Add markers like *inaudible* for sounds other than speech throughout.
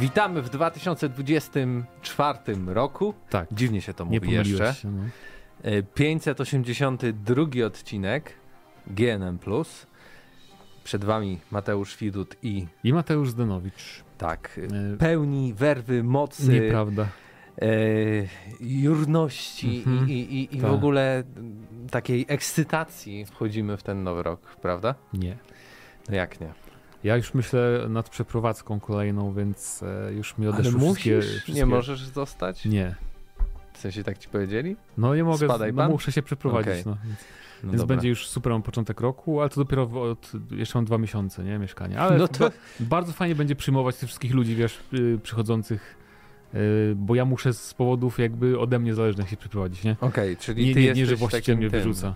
Witamy w 2024 roku. Tak. Dziwnie się to Nie mówi jeszcze. się, no. E, 582 odcinek GNM+. Przed wami Mateusz Widut i I Mateusz Zdanowicz. tak, E, pełni werwy, mocy, Nieprawda. e, jurności Mhm. i, i, i, w Tak. ogóle m, takiej ekscytacji wchodzimy w ten nowy rok, prawda? Nie. No jak nie? Ja już myślę nad przeprowadzką kolejną, więc e, już mi Ale odeszły wszystkie, musisz? wszystkie... Nie możesz zostać? Nie. W sensie tak ci powiedzieli? No nie mogę, Spadaj no, pan? muszę się przeprowadzić. Okej. No, więc No więc dobra. będzie już super mam początek roku, ale to dopiero od, jeszcze mam dwa miesiące, nie, mieszkanie. Ale No to- ba- bardzo fajnie będzie przyjmować tych wszystkich ludzi, wiesz, y, przychodzących, y, bo ja muszę z powodów jakby ode mnie zależnych się przeprowadzić, nie? Okej, czyli Nie- ty nie- nie, jesteś że właściciel mnie wyrzuca.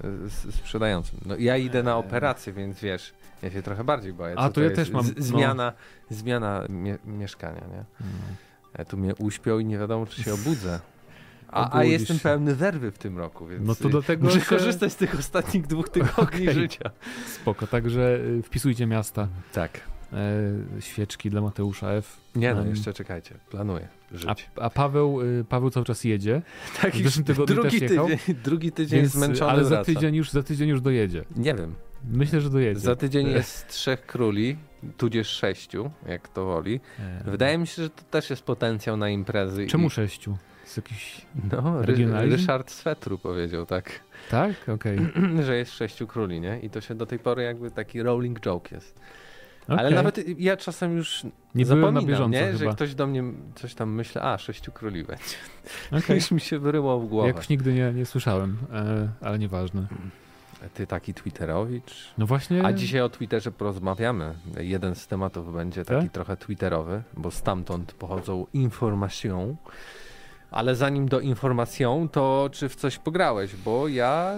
y, sprzedającym. No ja idę na Eee. operację, więc wiesz, ja się trochę bardziej boję. A, to ja też mam, z- no. Zmiana, zmiana mie mieszkania, nie? Ja tu mnie uśpią i nie wiadomo, czy się obudzę. A, a jestem się. pełny werwy w tym roku, więc No to y, dlatego muszę się- korzystać z tych ostatnich dwóch tygodni Okej. życia. Spoko, także y, wpisujcie miasta, Tak. e, świeczki dla Mateusza F. Nie no, Em, jeszcze czekajcie, planuję A, żyć. a Paweł, y, Paweł cały czas jedzie, tak, w zeszłym tygodniu drugi, też jechał, tydzień, drugi tydzień więc, zmęczony ale za wraca. tydzień, już, za tydzień już dojedzie. Nie wiem. Myślę, że dojedzie. Za tydzień *laughs* jest trzech króli, tudzież sześciu, jak to woli. e, Wydaje mi się, że to też jest potencjał na imprezy. Czemu i... sześciu? Jest jakiś... No, regionalizm? Ryszard Swetru powiedział tak, Tak? Okej. *clears throat* że jest sześciu króli, nie? I to się do tej pory jakby taki rolling joke jest. Ale Okej. nawet ja czasem już Nie zapominam, na bieżąco nie? chyba. że ktoś do mnie coś tam myśli, a sześciu króli będzie. Okej. *laughs* Już mi się wyryło w głowę. Jakoś nigdy nie, nie słyszałem, e, ale nieważne. Ty taki Twitterowicz. No właśnie... A dzisiaj o Twitterze porozmawiamy. Jeden z tematów będzie taki Tak? trochę twitterowy, bo stamtąd pochodzą informacją. Ale zanim do informacją, to czy w coś pograłeś? Bo ja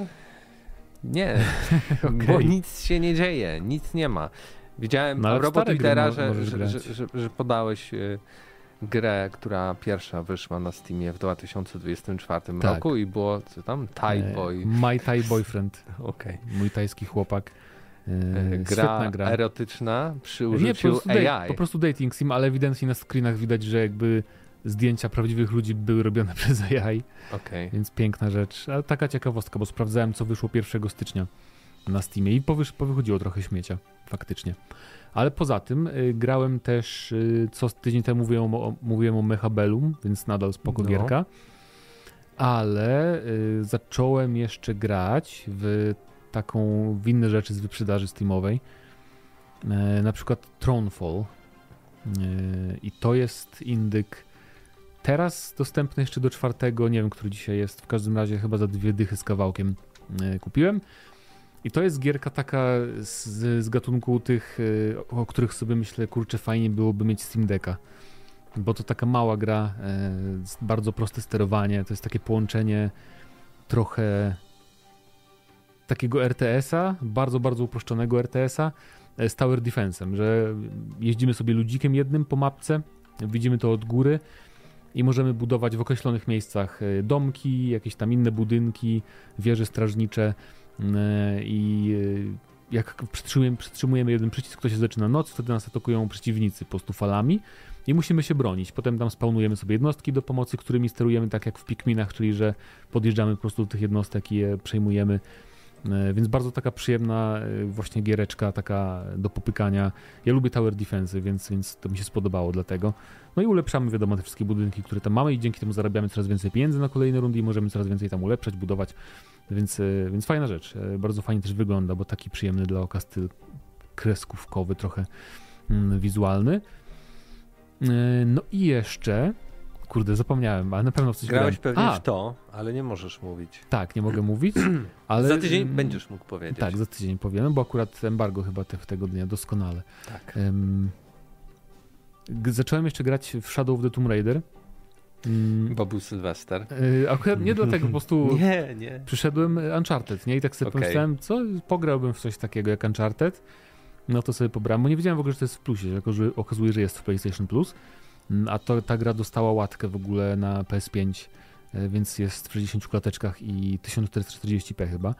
nie, *laughs* bo Okej. nic się nie dzieje, nic nie ma. Widziałem No, a propos Twittera, że, że, że, że, podałeś y, grę, która pierwsza wyszła na Steamie w 2024 Tak. roku i było co tam? Thai e, Boy. My Thai Boyfriend, *laughs* Okej. mój tajski chłopak. E, E, Gra, gra. erotyczna przy Nie, po użyciu prostu, date, AI. po prostu dating sim, ale ewidentnie na screenach widać, że jakby zdjęcia prawdziwych ludzi były robione *laughs* przez AI, Okej. więc piękna rzecz. A taka ciekawostka, bo sprawdzałem, co wyszło 1 stycznia na Steamie i powyż, powychodziło trochę śmiecia, faktycznie. Ale poza tym y, grałem też, y, co tydzień temu mówiłem o, mówiłem o Mechabellum, więc nadal spoko No. gierka. Ale y, zacząłem jeszcze grać w taką, w inne rzeczy z wyprzedaży Steamowej. Na przykład Thronefall. E, I to jest indyk teraz dostępny jeszcze do czwartego, nie wiem, który dzisiaj jest. W każdym razie chyba za dwie dychy z kawałkiem kupiłem. I to jest gierka taka z, z gatunku tych, e, o których sobie myślę, kurczę, fajnie byłoby mieć Steam Decka. Bo to taka mała gra, e, bardzo proste sterowanie, to jest takie połączenie trochę takiego RTS-a, bardzo, bardzo uproszczonego RTS-a e, z Tower Defense'em, że jeździmy sobie ludzikiem jednym po mapce, widzimy to od góry i możemy budować w określonych miejscach domki, jakieś tam inne budynki, wieże strażnicze i e, jak przytrzymujemy, przytrzymujemy jeden przycisk, to się zaczyna noc, wtedy nas atakują przeciwnicy po prostu falami i musimy się bronić. Potem tam spawnujemy sobie jednostki do pomocy, którymi sterujemy tak jak w Pikminach, czyli że podjeżdżamy po prostu do tych jednostek i je przejmujemy. E, Więc bardzo taka przyjemna e, właśnie giereczka, taka do popykania. Ja lubię Tower Defense, więc, więc to mi się spodobało dlatego. No i ulepszamy wiadomo te wszystkie budynki, które tam mamy i dzięki temu zarabiamy coraz więcej pieniędzy na kolejne rundy i możemy coraz więcej tam ulepszać, budować. Więc, e, więc fajna rzecz. Bardzo fajnie też wygląda, bo taki przyjemny dla oka styl kreskówkowy, trochę mm, wizualny. No i jeszcze, kurde, zapomniałem, ale na pewno w coś Grałeś grałem. pewnie A, w to, ale nie możesz mówić. tak, nie mogę mówić, *clears throat* ale... Za tydzień mm, będziesz mógł powiedzieć. Tak, za tydzień powiemy, bo akurat embargo chyba te, tego dnia doskonale. tak. G- zacząłem jeszcze grać w Shadow of the Tomb Raider. Mm, Bo był Sylwester. y, akurat nie dlatego, po prostu *laughs* Nie, nie. przyszedłem y, Uncharted, nie? I tak sobie Okej. pomyślałem, co, pograłbym w coś takiego jak Uncharted. No to sobie pobrałem, bo nie wiedziałem w ogóle, że to jest w plusie, jako że okazuje, że jest w PlayStation Plus. Mm, A to, ta gra dostała łatkę w ogóle na PS5, y, więc jest w 60 klateczkach i 1440p chyba,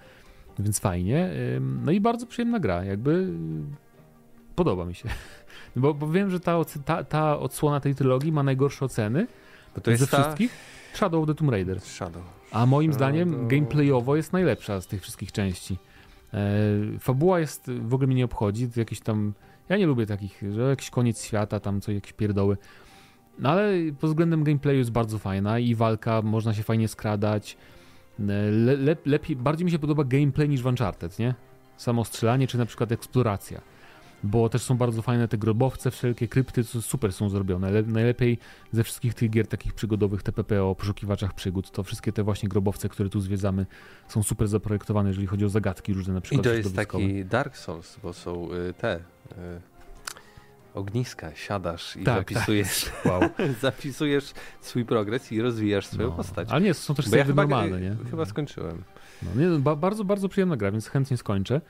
więc fajnie. No i bardzo przyjemna gra, jakby y, podoba mi się. *laughs* Bo, bo wiem, że ta, ta, ta odsłona tej trylogii ma najgorsze oceny Bo to jest ze ta... wszystkich. Shadow of the Tomb Raider. Shadow. A moim Shadow. zdaniem gameplayowo jest najlepsza z tych wszystkich części. E, fabuła jest, w ogóle mnie nie obchodzi, jakiś tam, ja nie lubię takich, że jakiś koniec świata, tam co jakieś pierdoły. No ale pod względem gameplayu jest bardzo fajna i walka, można się fajnie skradać. E, Le, le, lepiej, bardziej mi się podoba gameplay niż w Uncharted, nie? Samo strzelanie czy na przykład eksploracja. Bo też są bardzo fajne te grobowce, wszelkie krypty, co super są zrobione. Le, najlepiej ze wszystkich tych gier takich przygodowych TPP o poszukiwaczach przygód, to wszystkie te właśnie grobowce, które tu zwiedzamy, są super zaprojektowane, jeżeli chodzi o zagadki różne na I przykład to jest taki Dark Souls, bo są y, te y, ogniska, siadasz i Tak, zapisujesz, *laughs* Wow. zapisujesz swój progres i rozwijasz swoją No. postać. Ale nie, są też Bo ja normalne, nie? chyba skończyłem. No, nie, ba, bardzo, bardzo przyjemna gra, więc chętnie skończę.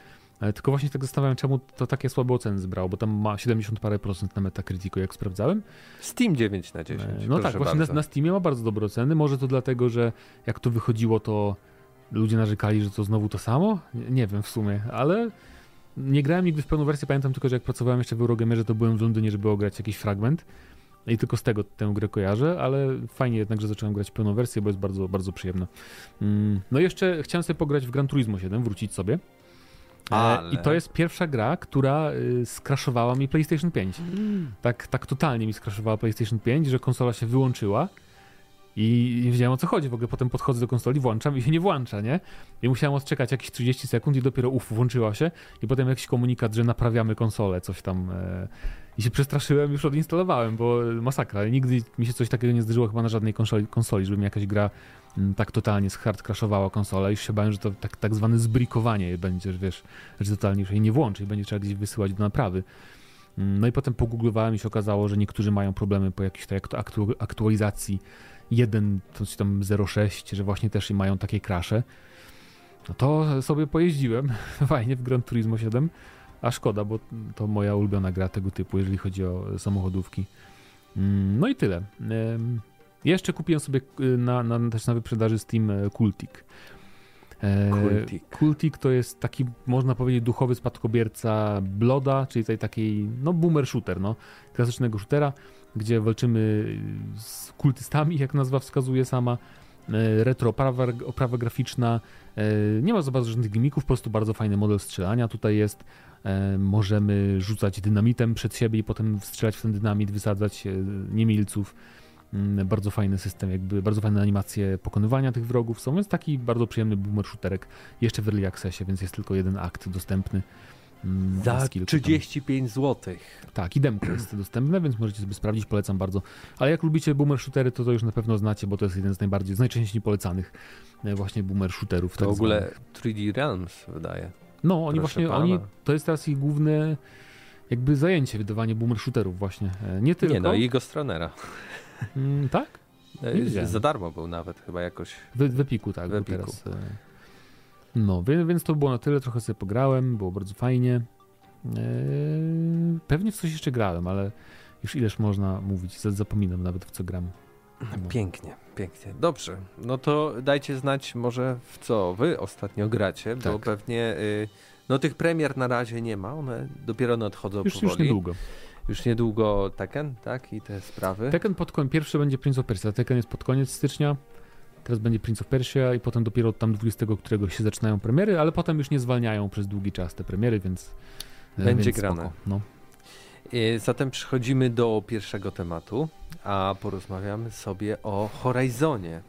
E, Tylko właśnie tak zastanawiam, czemu to takie słabe oceny zbrało, bo tam ma 70 parę procent na Metacriticu, jak sprawdzałem. Steam 9 na 10. E, No tak, właśnie na, na Steamie ma bardzo dobre oceny. Może to dlatego, że jak to wychodziło, to ludzie narzekali, że to znowu to samo? Nie, nie wiem w sumie, ale nie grałem nigdy w pełną wersję. Pamiętam tylko, że jak pracowałem jeszcze w Eurogamerze, to byłem w Londynie, żeby ograć jakiś fragment. I tylko z tego tę grę kojarzę, ale fajnie jednak, że zacząłem grać pełną wersję, bo jest bardzo, bardzo przyjemna. Mm, No i jeszcze chciałem sobie pograć w Gran Turismo 7, wrócić sobie. Ale- I to jest pierwsza gra, która y, skraszowała mi PlayStation 5 tak, tak totalnie mi skraszowała PlayStation 5, że konsola się wyłączyła i nie wiedziałem o co chodzi. W ogóle potem podchodzę do konsoli, włączam i się nie włącza, nie? I musiałem odczekać jakieś 30 sekund i dopiero uff, włączyła się i potem jakiś komunikat, że naprawiamy konsolę, coś tam. E... I się przestraszyłem, już odinstalowałem, bo masakra. Nigdy mi się coś takiego nie zdarzyło chyba na żadnej konsoli, konsoli żeby mi jakaś gra mm, tak totalnie hard crashowała konsolę już się bałem, że to tak, tak zwane zbrikowanie będzie, że wiesz, że totalnie już jej nie włączy i będzie trzeba gdzieś wysyłać do naprawy. Mm, No i potem pogooglowałem i się okazało, że niektórzy mają problemy po jakiejś aktu- aktualizacji 1, coś tam 06, że właśnie też mają takie krasze. No to sobie pojeździłem *laughs* fajnie w Gran Turismo 7, a szkoda, bo to moja ulubiona gra tego typu, jeżeli chodzi o samochodówki. Mm, No i tyle. Jeszcze kupiłem sobie y, na, na, też na wyprzedaży Steam e, Kultik. E, Kultik. Kultik to jest taki, można powiedzieć, duchowy spadkobierca Bloda, czyli tej takiej, no boomer shooter, no, klasycznego shootera, gdzie walczymy z kultystami, jak nazwa wskazuje sama, e, retro oprawa, oprawa graficzna, e, nie ma za bardzo żadnych gimmików, po prostu bardzo fajny model strzelania tutaj jest, możemy rzucać dynamitem przed siebie i potem strzelać w ten dynamit, wysadzać niemilców, bardzo fajny system, jakby bardzo fajne animacje pokonywania tych wrogów są, więc taki bardzo przyjemny boomer shooterek, jeszcze w early accessie, więc jest tylko jeden akt dostępny. mm, Za z kilku tam- 35 zł. tak, i demko jest dostępne, więc możecie sobie sprawdzić, polecam bardzo. Ale jak lubicie boomer shootery, to to już na pewno znacie, bo to jest jeden z najbardziej, z najczęściej polecanych e, właśnie boomer shooterów. To tak w ogóle zwanych. 3D Realms wydaje. No, oni proszę właśnie, pana. oni, to jest teraz ich główne jakby zajęcie, wydawanie boomer shooterów właśnie. E, Nie tylko. Nie no, i Gostronera. Mm, tak? E, Nie. Za darmo był nawet chyba jakoś. W, w Epiku, tak. W był Epiku. Teraz, e. no, więc, to było na tyle, trochę sobie pograłem, było bardzo fajnie. E, pewnie w coś jeszcze grałem, ale już ileż można mówić, za- zapominam nawet w co gram. No. Pięknie, pięknie. Dobrze, no to dajcie znać może w co wy ostatnio gracie, bo Tak. pewnie y, no tych premier na razie nie ma, one dopiero nadchodzą Już, powoli. już niedługo. Już niedługo Tekken, tak? I te sprawy. Tekken pod koniec, pierwszy będzie Prince of Persia, Tekken jest pod koniec stycznia, teraz będzie Prince of Persia i potem dopiero tam 20 którego się zaczynają premiery, ale potem już nie zwalniają przez długi czas te premiery, więc e, Będzie więc grane. Spoko, no. Y, Zatem przechodzimy do pierwszego tematu, a porozmawiamy sobie o Horizonie.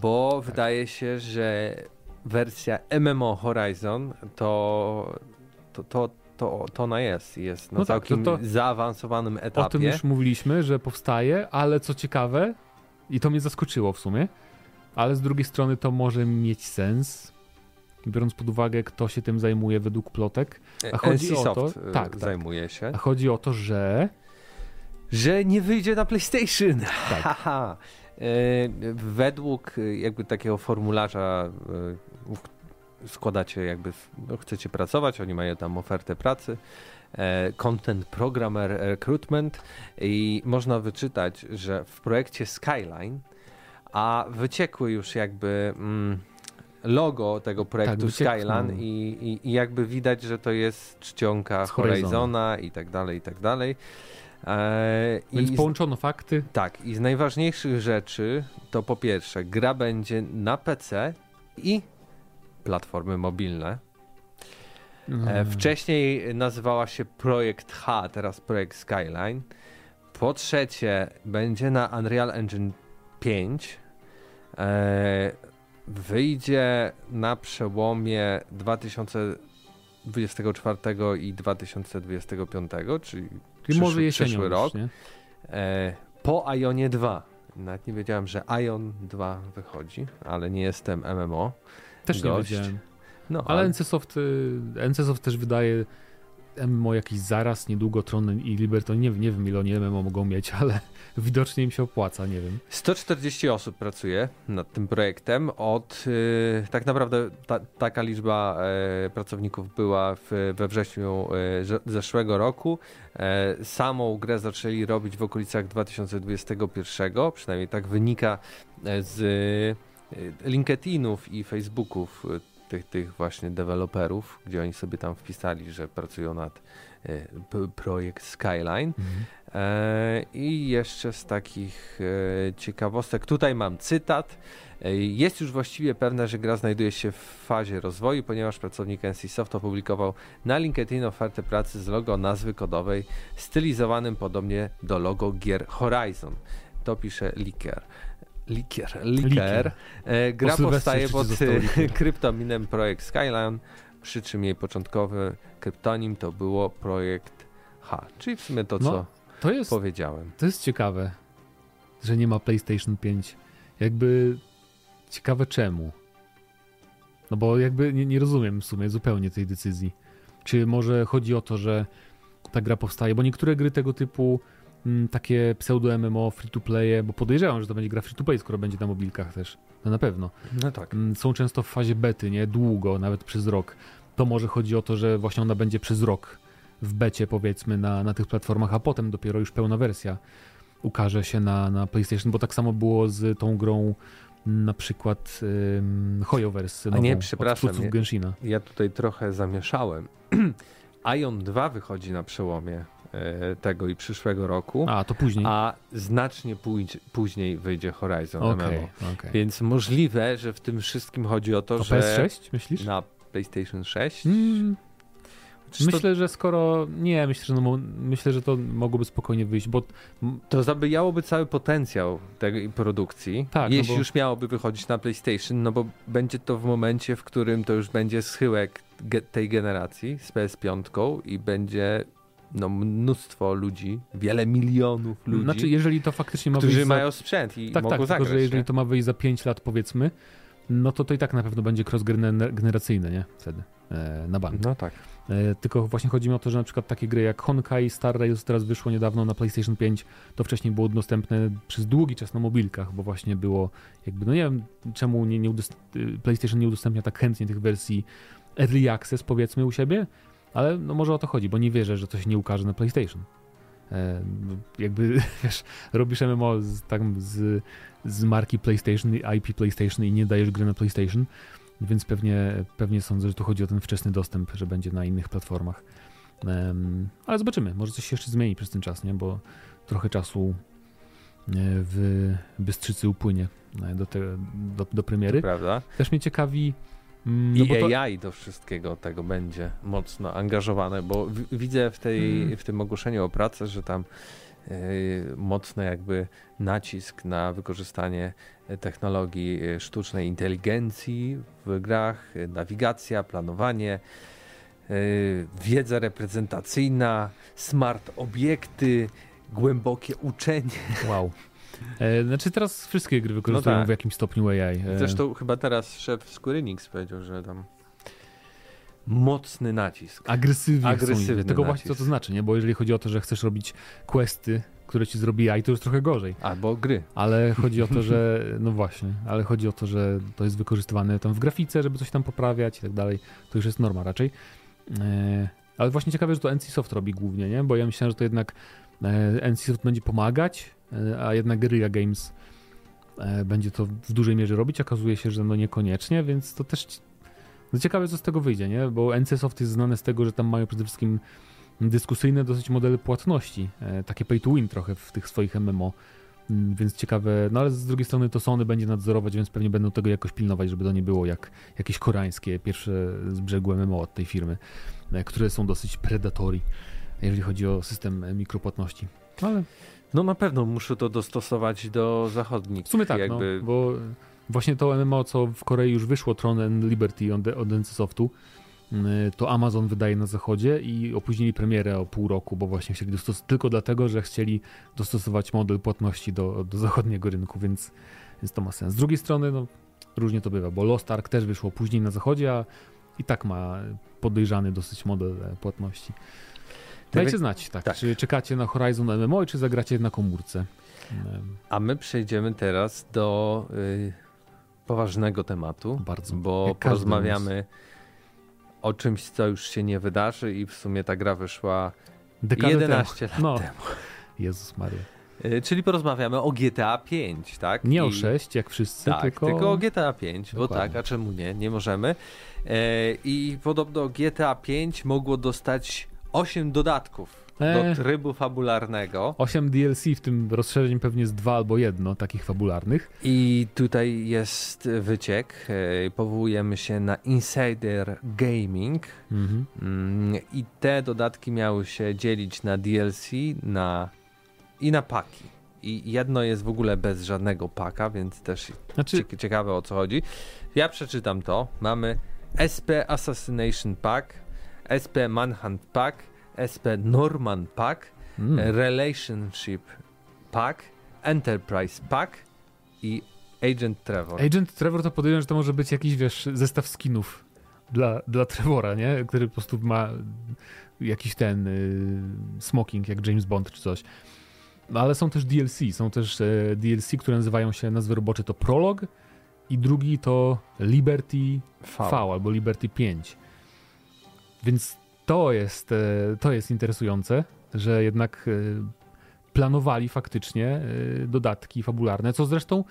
Bo Tak. wydaje się, że wersja MMO Horizon to, to, to, to, to ona jest. Jest na No tak, całkiem to- zaawansowanym O etapie. tym już mówiliśmy, że powstaje, ale co ciekawe, i to mnie zaskoczyło w sumie, ale z drugiej strony to może mieć sens, biorąc pod uwagę, kto się tym zajmuje według plotek. A chodzi o to- y, tak, tak. zajmuje się. A chodzi o to, że Że nie wyjdzie na PlayStation. tak. E, Według e, jakby takiego formularza e, składacie jakby, no, chcecie pracować, oni mają tam ofertę pracy, e, Content Programmer Recruitment i można wyczytać, że w projekcie Skyline, a wyciekły już jakby mm, logo tego projektu Tak. Skyline i, i, i jakby widać, że to jest czcionka Horizona. Horizona i tak dalej, i tak dalej. E, Więc i z- połączono fakty. tak, i z najważniejszych rzeczy to po pierwsze, gra będzie na PC i platformy mobilne. Mm. wcześniej nazywała się Projekt H, teraz Projekt Skyline. Po trzecie, będzie na Unreal Engine 5. E, wyjdzie na przełomie 2024 i 2025, czyli Czyli przyszły- może jesienią przyszły rok. E, po Ionie 2. Nawet nie wiedziałem, że Ion 2 wychodzi, ale nie jestem MMO. Też nie Gość. wiedziałem. No, Ale NCSoft, y, NCSoft też wydaje MMO jakiś zaraz, niedługo Tron i Liberty. Nie, nie wiem ile oni MMO mogą mieć, ale *laughs* widocznie im się opłaca, nie wiem. 140 osób pracuje nad tym projektem. Od y, tak naprawdę ta, taka liczba e, pracowników była w, we wrześniu e, zeszłego roku. E, samą grę zaczęli robić w okolicach 2021, przynajmniej tak wynika z LinkedInów i Facebooków e, tych, tych właśnie deweloperów, gdzie oni sobie tam wpisali, że pracują nad p- projekt Skyline. E, I jeszcze z takich e, ciekawostek, tutaj mam cytat. E, Jest już właściwie pewne, że gra znajduje się w fazie rozwoju, ponieważ pracownik NCSoft opublikował na LinkedIn ofertę pracy z logo nazwy kodowej stylizowanym podobnie do logo gier Horizon. To pisze Liker. Liker. Liker. E, Gra powstaje pod *laughs* kryptominem projekt Skyline, przy czym jej początkowy kryptonim to było projekt H, czyli w sumie to, No, co To jest, powiedziałem. to jest ciekawe, że nie ma PlayStation 5. Jakby ciekawe czemu. No bo jakby nie, nie rozumiem w sumie zupełnie tej decyzji. Czy może chodzi o to, że ta gra powstaje, bo niektóre gry tego typu takie pseudo-MMO, free-to-playe, bo podejrzewam, że to będzie gra free-to-play, skoro będzie na mobilkach też. No na pewno. No tak. Mm, Są często w fazie bety, nie? Długo, nawet przez rok. To może chodzi o to, że właśnie ona będzie przez rok w becie, powiedzmy, na, na tych platformach, a potem dopiero już pełna wersja ukaże się na, na PlayStation, bo tak samo było z tą grą mm, na przykład um, Hoyoverse A nie, przepraszam, od. Genshina. Ja tutaj trochę zamieszałem. *clears throat* Ion 2 wychodzi na przełomie tego i przyszłego roku, A, to później. a znacznie pójdź, później wyjdzie Horizon Okej, MMO. okej. Więc możliwe, że w tym wszystkim chodzi o to, O że PS6 myślisz? na PlayStation 6 Mm, Chociaż to, myślę, że skoro... Nie, myślę, że, no, myślę, że to mogłoby spokojnie wyjść, bo to zabijałoby cały potencjał tej produkcji, Tak, no jeśli bo- już miałoby wychodzić na PlayStation, no bo będzie to w momencie, w którym to już będzie schyłek ge- tej generacji z PS5 i będzie no, mnóstwo ludzi, wiele milionów ludzi, Znaczy, jeżeli to faktycznie ma wyjść za mają sprzęt i Tak, mogą tak, zagrać. tylko że jeżeli nie? to ma wyjść za 5 lat powiedzmy, no to to i tak na pewno będzie cross-generacyjne, nie? Wtedy, e, na bank. No tak. E, tylko właśnie chodzi mi o to, że na przykład takie gry jak Honkai Star Rail teraz wyszło niedawno na PlayStation 5, to wcześniej było dostępne przez długi czas na mobilkach, bo właśnie było jakby, no nie wiem czemu nie, nie y, PlayStation nie udostępnia tak chętnie tych wersji Early Access powiedzmy u siebie, ale no może o to chodzi, bo nie wierzę, że to się nie ukaże na PlayStation. E, jakby, *laughs* wiesz, robisz MMO z, tam z, z marki PlayStation, IP PlayStation i nie dajesz gry na PlayStation, więc pewnie, pewnie sądzę, że tu chodzi o ten wczesny dostęp, że będzie na innych platformach. Ale zobaczymy, może coś się jeszcze zmieni przez ten czas, nie? Bo trochę czasu e, w Bystrzycy upłynie e, do, te, do, do premiery. Prawda? Też mnie ciekawi. No I to, AI do wszystkiego tego będzie mocno angażowane, bo w, widzę w, tej, Mm. w tym ogłoszeniu o pracę, że tam yy, mocno jakby nacisk na wykorzystanie technologii yy, sztucznej inteligencji w grach, yy, nawigacja, planowanie, yy, wiedza reprezentacyjna, smart obiekty, głębokie uczenie. wow. *laughs* E, znaczy teraz wszystkie gry wykorzystują No tak. w jakimś stopniu AI. E, Zresztą chyba teraz szef Square Enix powiedział, że tam mocny nacisk. Agresywny iść. Tego właśnie co to znaczy, nie? Bo jeżeli chodzi o to, że chcesz robić questy, które ci zrobi AI, to już trochę gorzej. Albo gry. Ale *laughs* chodzi o to, że. No właśnie, ale chodzi o to, że to jest wykorzystywane tam w grafice, żeby coś tam poprawiać i tak dalej. To już jest norma raczej. E, ale właśnie ciekawe, że to NCSoft robi głównie, nie? Bo ja myślałem, że to jednak NCSoft będzie pomagać, e, a jednak Guerrilla Games e, będzie to w dużej mierze robić. Okazuje się, że no niekoniecznie, więc to też no ciekawe, co z tego wyjdzie, nie? Bo NCSoft jest znane z tego, że tam mają przede wszystkim dyskusyjne dosyć modele płatności, e, takie pay to win trochę w tych swoich MMO. Mm, więc ciekawe, no ale z drugiej strony to Sony będzie nadzorować, więc pewnie będą tego jakoś pilnować, żeby to nie było jak jakieś koreańskie pierwsze z brzegu MMO od tej firmy, e, które są dosyć predatory, jeżeli chodzi o system mikropłatności. Ale no na pewno muszę to dostosować do zachodnich. W sumie tak, no, jakby... no, bo właśnie to MMO, co w Korei już wyszło, Tron and Liberty od, od NCSoftu, mm, to Amazon wydaje na zachodzie i opóźnili premierę o pół roku, bo właśnie chcieli dostosować, tylko dlatego, że chcieli dostosować model płatności do, do zachodniego rynku, więc, więc to ma sens. Z drugiej strony, no, różnie to bywa, bo Lost Ark też wyszło później na zachodzie, a i tak ma podejrzany dosyć model e, płatności. Dajcie znać, tak. tak. Czy czekacie na Horizon MMO, czy zagracie na komórce? A my przejdziemy teraz do y, poważnego tematu. Bardzo. Bo porozmawiamy o czymś, co już się nie wydarzy i w sumie ta gra wyszła Dekadę 11 temu. lat no. temu. Jezus Maria. Y, czyli porozmawiamy o GTA 5, tak? Nie I... o 6, jak wszyscy, tak, tylko... tylko o GTA 5, Dokładnie. bo tak, a czemu nie? Nie możemy. E, I podobno GTA 5 mogło dostać 8 dodatków do e. trybu fabularnego. 8 DLC, w tym rozszerzeń pewnie jest dwa albo jedno takich fabularnych. I tutaj jest wyciek. E, powołujemy się na Insider Gaming. Mhm. Mm, I te dodatki miały się dzielić na DLC na... i na paki. I jedno jest w ogóle bez żadnego paka, więc też znaczy... ciekawe o co chodzi. Ja przeczytam to. Mamy SP Assassination Pack, SP Manhunt Pack, SP Norman Pack, mm. Relationship Pack, Enterprise Pack i Agent Trevor. Agent Trevor to podejrzewam, że to może być jakiś, wiesz, zestaw skinów dla, dla Trevora, nie? Który po prostu ma jakiś ten y, smoking, jak James Bond czy coś. No, ale są też DLC, są też e, DLC, które nazywają się, nazwy robocze to Prolog i drugi to Liberty V, v albo Liberty 5. Więc to jest, e, to jest interesujące, że jednak e, planowali faktycznie e, dodatki fabularne, co zresztą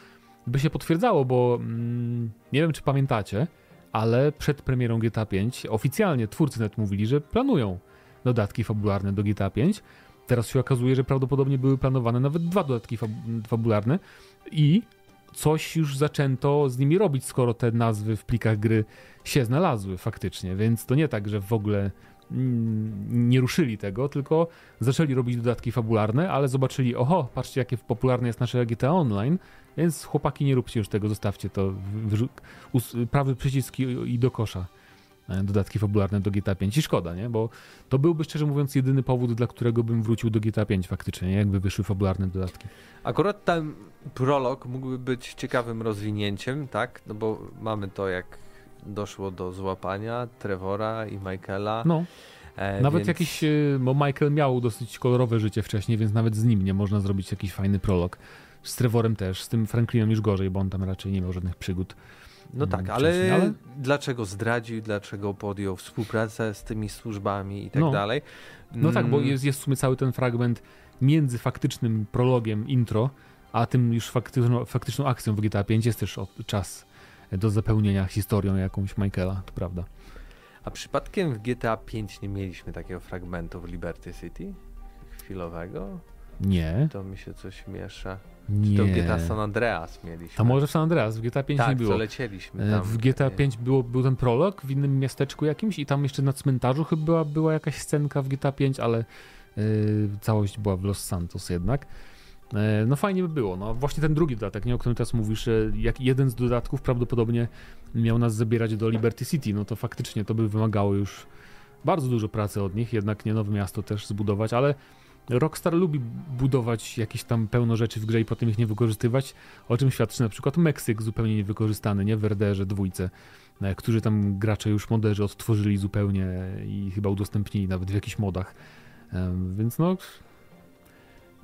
by się potwierdzało, bo mm, nie wiem, czy pamiętacie, ale przed premierą GTA 5 oficjalnie twórcy net mówili, że planują dodatki fabularne do GTA 5. Teraz się okazuje, że prawdopodobnie były planowane nawet dwa dodatki fab fabularne i coś już zaczęto z nimi robić, skoro te nazwy w plikach gry się znalazły faktycznie, więc to nie tak, że w ogóle mm, nie ruszyli tego, tylko zaczęli robić dodatki fabularne, ale zobaczyli, oho, patrzcie jakie popularne jest nasze GTA Online, więc chłopaki nie róbcie już tego, zostawcie to, prawy przycisk i do kosza dodatki fabularne do GTA 5 i szkoda, nie? Bo to byłby szczerze mówiąc jedyny powód, dla którego bym wrócił do GTA 5 faktycznie, nie? jakby wyszły fabularne dodatki. Akurat ten prolog mógłby być ciekawym rozwinięciem, tak? No bo mamy to jak doszło do złapania Trevora i Michaela. No. E, nawet więc... jakiś, e, bo Michael miał dosyć kolorowe życie wcześniej, więc nawet z nim nie można zrobić jakiś fajny prolog. Z Trevorem też, z tym Franklinem już gorzej, bo on tam raczej nie miał żadnych przygód. No tak, ale, ale, dlaczego zdradził, dlaczego podjął współpracę z tymi służbami i tak no. dalej? No tak, bo mm. jest, jest w sumie cały ten fragment między faktycznym prologiem, intro, a tym już faktyczną, faktyczną akcją w GTA 5 jest też czas do zapełnienia historią jakąś Michaela, to prawda. A przypadkiem w GTA 5 nie mieliśmy takiego fragmentu w Liberty City? Chwilowego? Nie. To mi się coś miesza. Nie. Czy to GTA San Andreas mieliśmy? A może w San Andreas, w GTA 5 tak, nie było. Tak, lecieliśmy tam. W GTA 5 było, był ten prolog w innym miasteczku jakimś i tam jeszcze na cmentarzu chyba była, była jakaś scenka w GTA 5, ale yy, całość była w Los Santos jednak. E, no fajnie by było. No właśnie ten drugi dodatek, nie, o którym teraz mówisz, jak jeden z dodatków prawdopodobnie miał nas zabierać do Liberty City, no to faktycznie to by wymagało już bardzo dużo pracy od nich, jednak nie nowe miasto też zbudować, ale Rockstar lubi budować jakieś tam pełno rzeczy w grze i potem ich nie wykorzystywać, o czym świadczy na przykład Meksyk zupełnie niewykorzystany, nie? W RDR-ze dwójce, e, którzy tam gracze już moderzy odtworzyli zupełnie i chyba udostępnili nawet w jakichś modach. Więc no,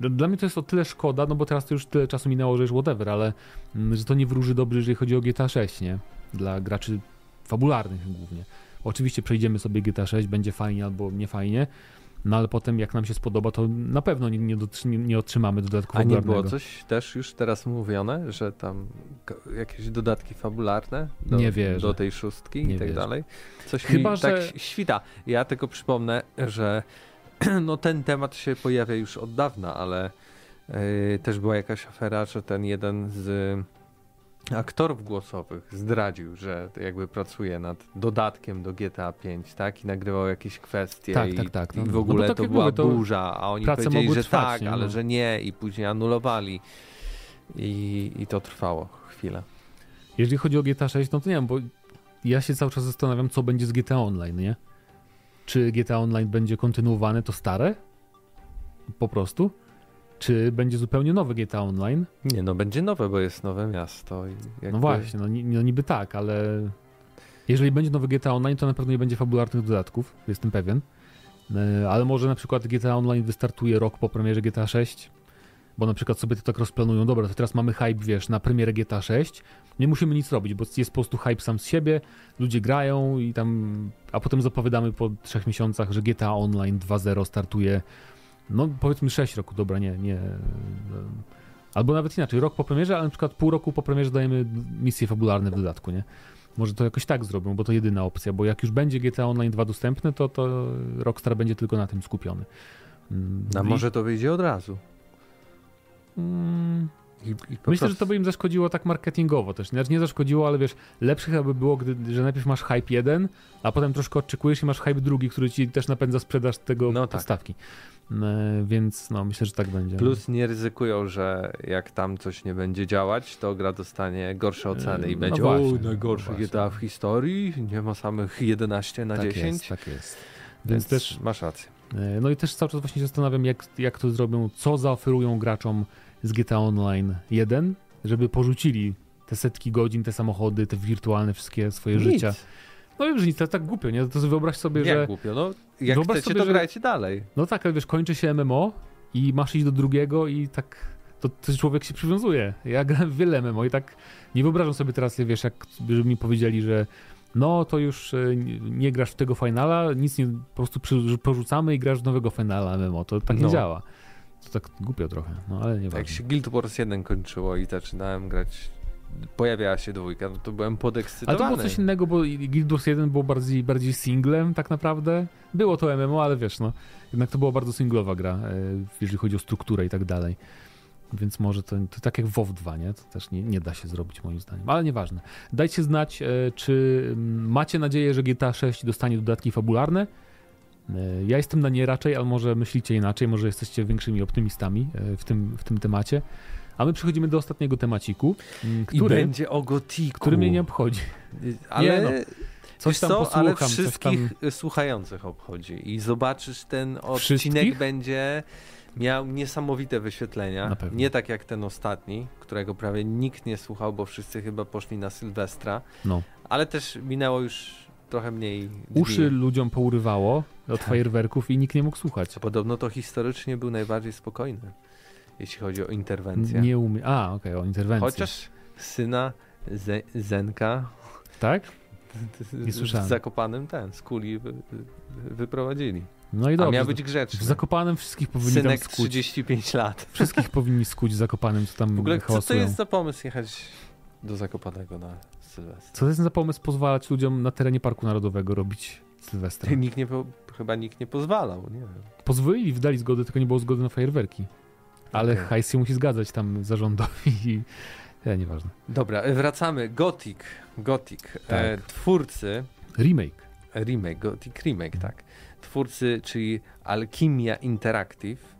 dla mnie to jest o tyle szkoda, no bo teraz to już tyle czasu minęło, że już whatever, ale mm, że to nie wróży dobrze, jeżeli chodzi o GTA 6, nie? Dla graczy fabularnych głównie. Oczywiście przejdziemy sobie GTA 6, będzie fajnie albo nie fajnie, No ale potem jak nam się spodoba, to na pewno nie, nie, nie, otrzymamy dodatku A nie było coś też już teraz mówione, że tam jakieś dodatki fabularne do, nie wierzę. do tej szóstki nie i tak wierzę. dalej? Coś Chyba, mi że... tak świta. Ja tylko przypomnę, że *clears throat* no ten temat się pojawia już od dawna, ale yy, też była jakaś afera, że ten jeden z aktorów głosowych zdradził, że jakby pracuje nad dodatkiem do GTA 5, tak? I nagrywał jakieś kwestie tak, i, tak, tak. i w No, ogóle no to tak była mówię, to burza, a oni powiedzieli, że trwać, tak, nie? ale No. że nie i później anulowali i, i to trwało chwilę. Jeżeli chodzi o GTA 6, no to nie wiem, bo ja się cały czas zastanawiam, co będzie z GTA Online, nie? Czy GTA Online będzie kontynuowane to stare? Po prostu? Czy będzie zupełnie nowe GTA Online? Nie, no będzie nowe, bo jest nowe miasto. Jakby... No właśnie, no, no niby tak, ale jeżeli będzie nowy GTA Online, to na pewno nie będzie fabularnych dodatków, jestem pewien. E, Ale może na przykład GTA Online wystartuje rok po premierze GTA 6, bo na przykład sobie to tak rozplanują, dobra, to teraz mamy hype, wiesz, na premierę GTA 6, nie musimy nic robić, bo jest po prostu hype sam z siebie, ludzie grają i tam, a potem zapowiadamy po trzech miesiącach, że GTA Online 2.0 startuje, no powiedzmy 6 roku, dobra, nie, nie, e, albo nawet inaczej, rok po premierze, ale na przykład pół roku po premierze dajemy misje fabularne w dodatku, nie? Może to jakoś tak zrobią, bo to jedyna opcja, bo jak już będzie GTA Online 2 dostępne, to, to Rockstar będzie tylko na tym skupiony. Mm, A i- może to wyjdzie od razu. Mm, po Myślę, że to by im zaszkodziło tak marketingowo też. Znaczy nie zaszkodziło, ale wiesz, lepsze chyba by było, gdy, że najpierw masz hype jeden, a potem troszkę odczekujesz i masz hype drugi, który ci też napędza sprzedaż tego No tak. podstawki. E, więc no, myślę, że tak będzie. Plus nie ryzykują, że jak tam coś nie będzie działać, to gra dostanie gorsze oceny i no będzie właśnie, o, najgorsze no właśnie. GTA w historii, nie ma samych 11 na tak 10. Jest, tak jest. Więc Więc też masz rację. E, No i też cały czas właśnie się zastanawiam, jak, jak to zrobią, co zaoferują graczom z GTA Online 1, żeby porzucili te setki godzin, te samochody, te wirtualne wszystkie swoje życia. No wiem, że nic, to tak głupio, nie? To wyobraź sobie, Jak że... głupio, no jak Wyobraź chcecie, sobie, to że- grajcie dalej. No tak, ale wiesz, kończy się MMO i masz iść do drugiego i tak... To, to człowiek się przywiązuje. Ja *laughs* grałem w wiele MMO i tak nie wyobrażam sobie teraz, wiesz, jak żeby mi powiedzieli, że no to już e, nie- nie grasz w tego finala, nic nie, po prostu porzucamy i grasz w nowego finala MMO. To tak nie No. działa. To tak głupio trochę, no ale nie Jak się Guild Wars 1 kończyło i zaczynałem grać, pojawiała się dwójka, no to byłem Ale podekscytowany. to było coś innego, bo Guild Wars 1 było bardziej, bardziej singlem tak naprawdę. Było to MMO, ale wiesz, no, jednak to była bardzo singlowa gra, e, jeżeli chodzi o strukturę i tak dalej. Więc może to, to tak jak WoW 2, nie? To też nie, nie da się zrobić moim zdaniem. Ale nieważne. Dajcie znać, e, czy mm, macie nadzieję, że GTA 6 dostanie dodatki fabularne. E, Ja jestem na nie raczej, ale może myślicie inaczej, może jesteście większymi optymistami w tym, w tym temacie. A my przechodzimy do ostatniego temaciku, m, I który, będzie o Gotiku. który mnie nie obchodzi. *laughs* Ale no, Coś tam co, posłucham, ale wszystkich tam... słuchających obchodzi i zobaczysz ten odcinek Wszystkich? będzie miał niesamowite wyświetlenia. Nie tak jak ten ostatni, którego prawie nikt nie słuchał, bo wszyscy chyba poszli na Sylwestra, No. ale też minęło już trochę mniej dni. Uszy ludziom pourywało od Tak. fajerwerków i nikt nie mógł słuchać. Podobno to historycznie był najbardziej spokojny, jeśli chodzi o interwencję. Nie umie. A, okej, o interwencję. Chociaż syna Ze- Zenka Tak? *laughs* z- słyszałem. z Zakopanym ten, z kuli wy, wyprowadzili. No i A dobrze. miał być W grzeczny. Zakopanem wszystkich powinni Synek tam skuć. 35 lat. *laughs* Wszystkich powinni skuć w Zakopanem, co tam W ogóle co to jest za pomysł jechać do Zakopanego na Sylwestra? Co to jest za pomysł pozwalać ludziom na terenie Parku Narodowego robić Sylwestra? Nikt nie, chyba nikt nie pozwalał, nie wiem. Pozwolili, wdali zgodę, tylko nie było zgody na fajerwerki. Ale Okej. hajs się musi zgadzać tam zarządowi *laughs* i... Ja, nieważne. Dobra, e, wracamy. Gothic. Gothic. E, Tak. twórcy, Remake. remake, Gothic remake, tak. Twórcy, czyli Alchemia Interactive.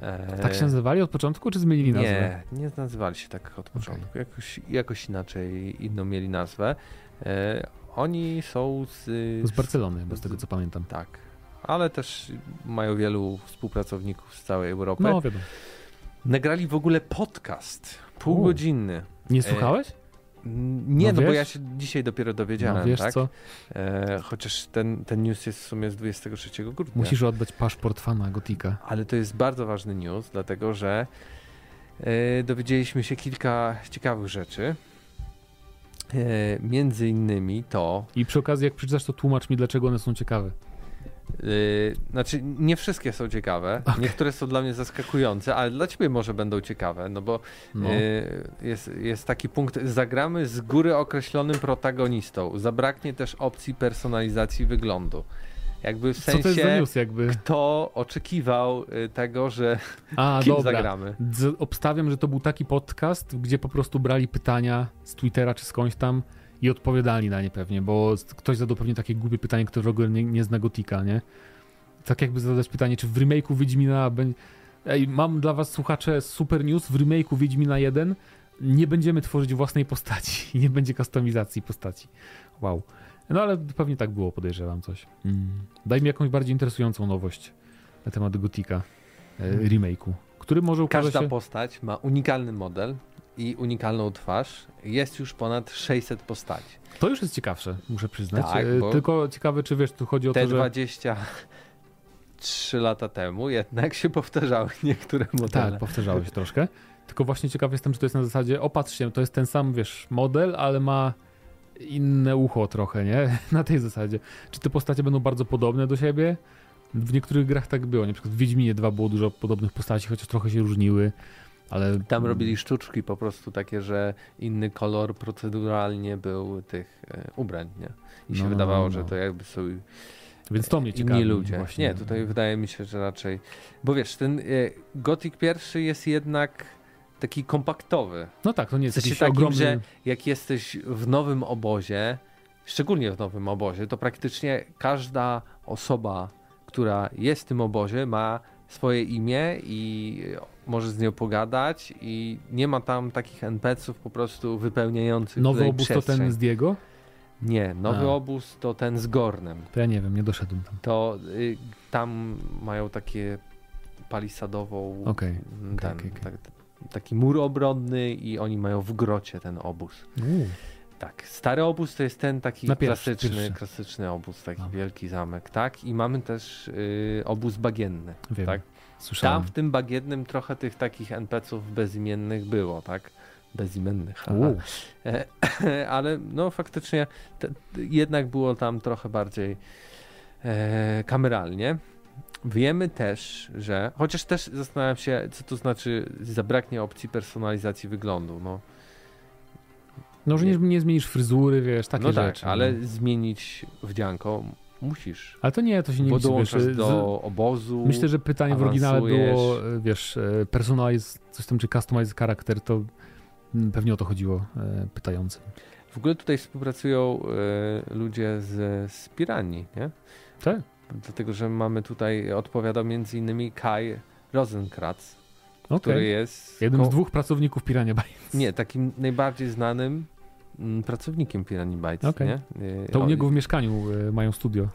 E, Tak się nazywali od początku, czy zmienili nazwę? Nie, nie nazywali się tak od początku. Jakoś, jakoś inaczej inną mieli nazwę. E, oni są z... Z Barcelony, bo z tego co pamiętam. Tak. Ale też mają wielu współpracowników z całej Europy. No, wiadomo. Nagrali w ogóle podcast. Półgodzinny. Nie słuchałeś? N- Nie, No no, bo ja się dzisiaj dopiero dowiedziałem, No wiesz tak? co? E, chociaż ten, ten news jest w sumie z 23 grudnia. Musisz oddać paszport fana Gotika. Ale to jest bardzo ważny news, dlatego że e, dowiedzieliśmy się kilka ciekawych rzeczy. E, między innymi to, I przy okazji, jak przeczytasz, to tłumacz mi, dlaczego one są ciekawe. Yy, znaczy, nie wszystkie są ciekawe. Okay. Niektóre są dla mnie zaskakujące, ale dla ciebie może będą ciekawe, no bo no. Yy, jest, jest taki punkt, zagramy z góry określonym protagonistą. Zabraknie też opcji personalizacji wyglądu. Jakby w sensie, Co to jest za news, jakby? kto oczekiwał y, tego, że *laughs* A, kim dobra. zagramy. Obstawiam, że to był taki podcast, gdzie po prostu brali pytania z Twittera czy skądś tam i odpowiadali na nie pewnie, bo ktoś zadał pewnie takie głupie pytanie, które w ogóle nie, nie zna Gotika, nie? Tak jakby zadać pytanie, czy w remake'u Wiedźmina będzie... Ej, mam dla was, słuchacze, super news. W remake'u Wiedźmina 1 nie będziemy tworzyć własnej postaci. Nie będzie kustomizacji postaci. Wow. No ale pewnie tak było, podejrzewam coś. Mm. Daj mi jakąś bardziej interesującą nowość na temat Gotika e, remake'u, który może ukaże Każda się... postać ma unikalny model i unikalną twarz. Jest już ponad 600 postaci. To już jest ciekawsze, muszę przyznać. Tak, e, Tylko ciekawe, czy wiesz, tu chodzi o to, że... 23 lata temu jednak się powtarzały *laughs* niektóre modele. Tak, powtarzały się troszkę. Tylko właśnie ciekaw jestem, czy to jest na zasadzie, opatrz się, to jest ten sam, wiesz, model, ale ma inne ucho trochę, nie? *laughs* Na tej zasadzie. Czy te postacie będą bardzo podobne do siebie? W niektórych grach tak było. Na przykład w Wiedźminie 2 było dużo podobnych postaci, chociaż trochę się różniły. Ale... Tam robili sztuczki po prostu takie, że inny kolor proceduralnie był tych e, ubrań, nie? I się no, wydawało, no, no. że to jakby są więc to mnie ciekawi. Nie ludzie. Właśnie. Nie, tutaj wydaje mi się, że raczej. Bo wiesz, ten e, Gothic pierwszy jest jednak taki kompaktowy. No tak, to nie jest w sensie takim, ogromny... że jak jesteś w nowym obozie, szczególnie w nowym obozie, to praktycznie każda osoba, która jest w tym obozie, ma swoje imię i może z nią pogadać i nie ma tam takich NPC-ów po prostu wypełniających Nowy obóz przestrzeń. to ten z Diego? Nie, nowy A. obóz to ten z Gornem. To ja nie wiem, nie doszedłem tam. To y, tam mają takie palisadową okay. ten, okay, okay, tak, taki mur obronny i oni mają w grocie ten obóz. Tak, stary obóz to jest ten taki pierwszy, klasyczny, pierwszy. klasyczny obóz, taki wielki zamek, tak? I mamy też y, obóz bagienny, Wiem. tak? Słyszałem. Tam w tym bagiennym trochę tych takich NPC-ów bezimiennych było, tak? Bezimiennych, e, *laughs* ale no faktycznie te, jednak było tam trochę bardziej e, kameralnie. Wiemy też, że, chociaż też zastanawiam się, co to znaczy zabraknie opcji personalizacji wyglądu. No, no że nie, nie zmienisz fryzury, wiesz, takie no tak, rzeczy. ale no. zmienić wdzianko musisz. Ale to nie, to się nie Bo dołączasz wiesz, do obozu. Myślę, że pytanie w oryginale było, wiesz, e, personalize, coś tam, czy customize charakter, to mm, pewnie o to chodziło e, pytającym. W ogóle tutaj współpracują e, ludzie z, z Piranii, nie? Tak dlatego że mamy tutaj, odpowiada między innymi Kai Rosenkratz, okay. który jest... Jednym z dwóch pracowników Pirania Bytes. Nie, takim najbardziej znanym pracownikiem Pirani Bytes. Okay. Nie? To u niego w mieszkaniu y, mają studio.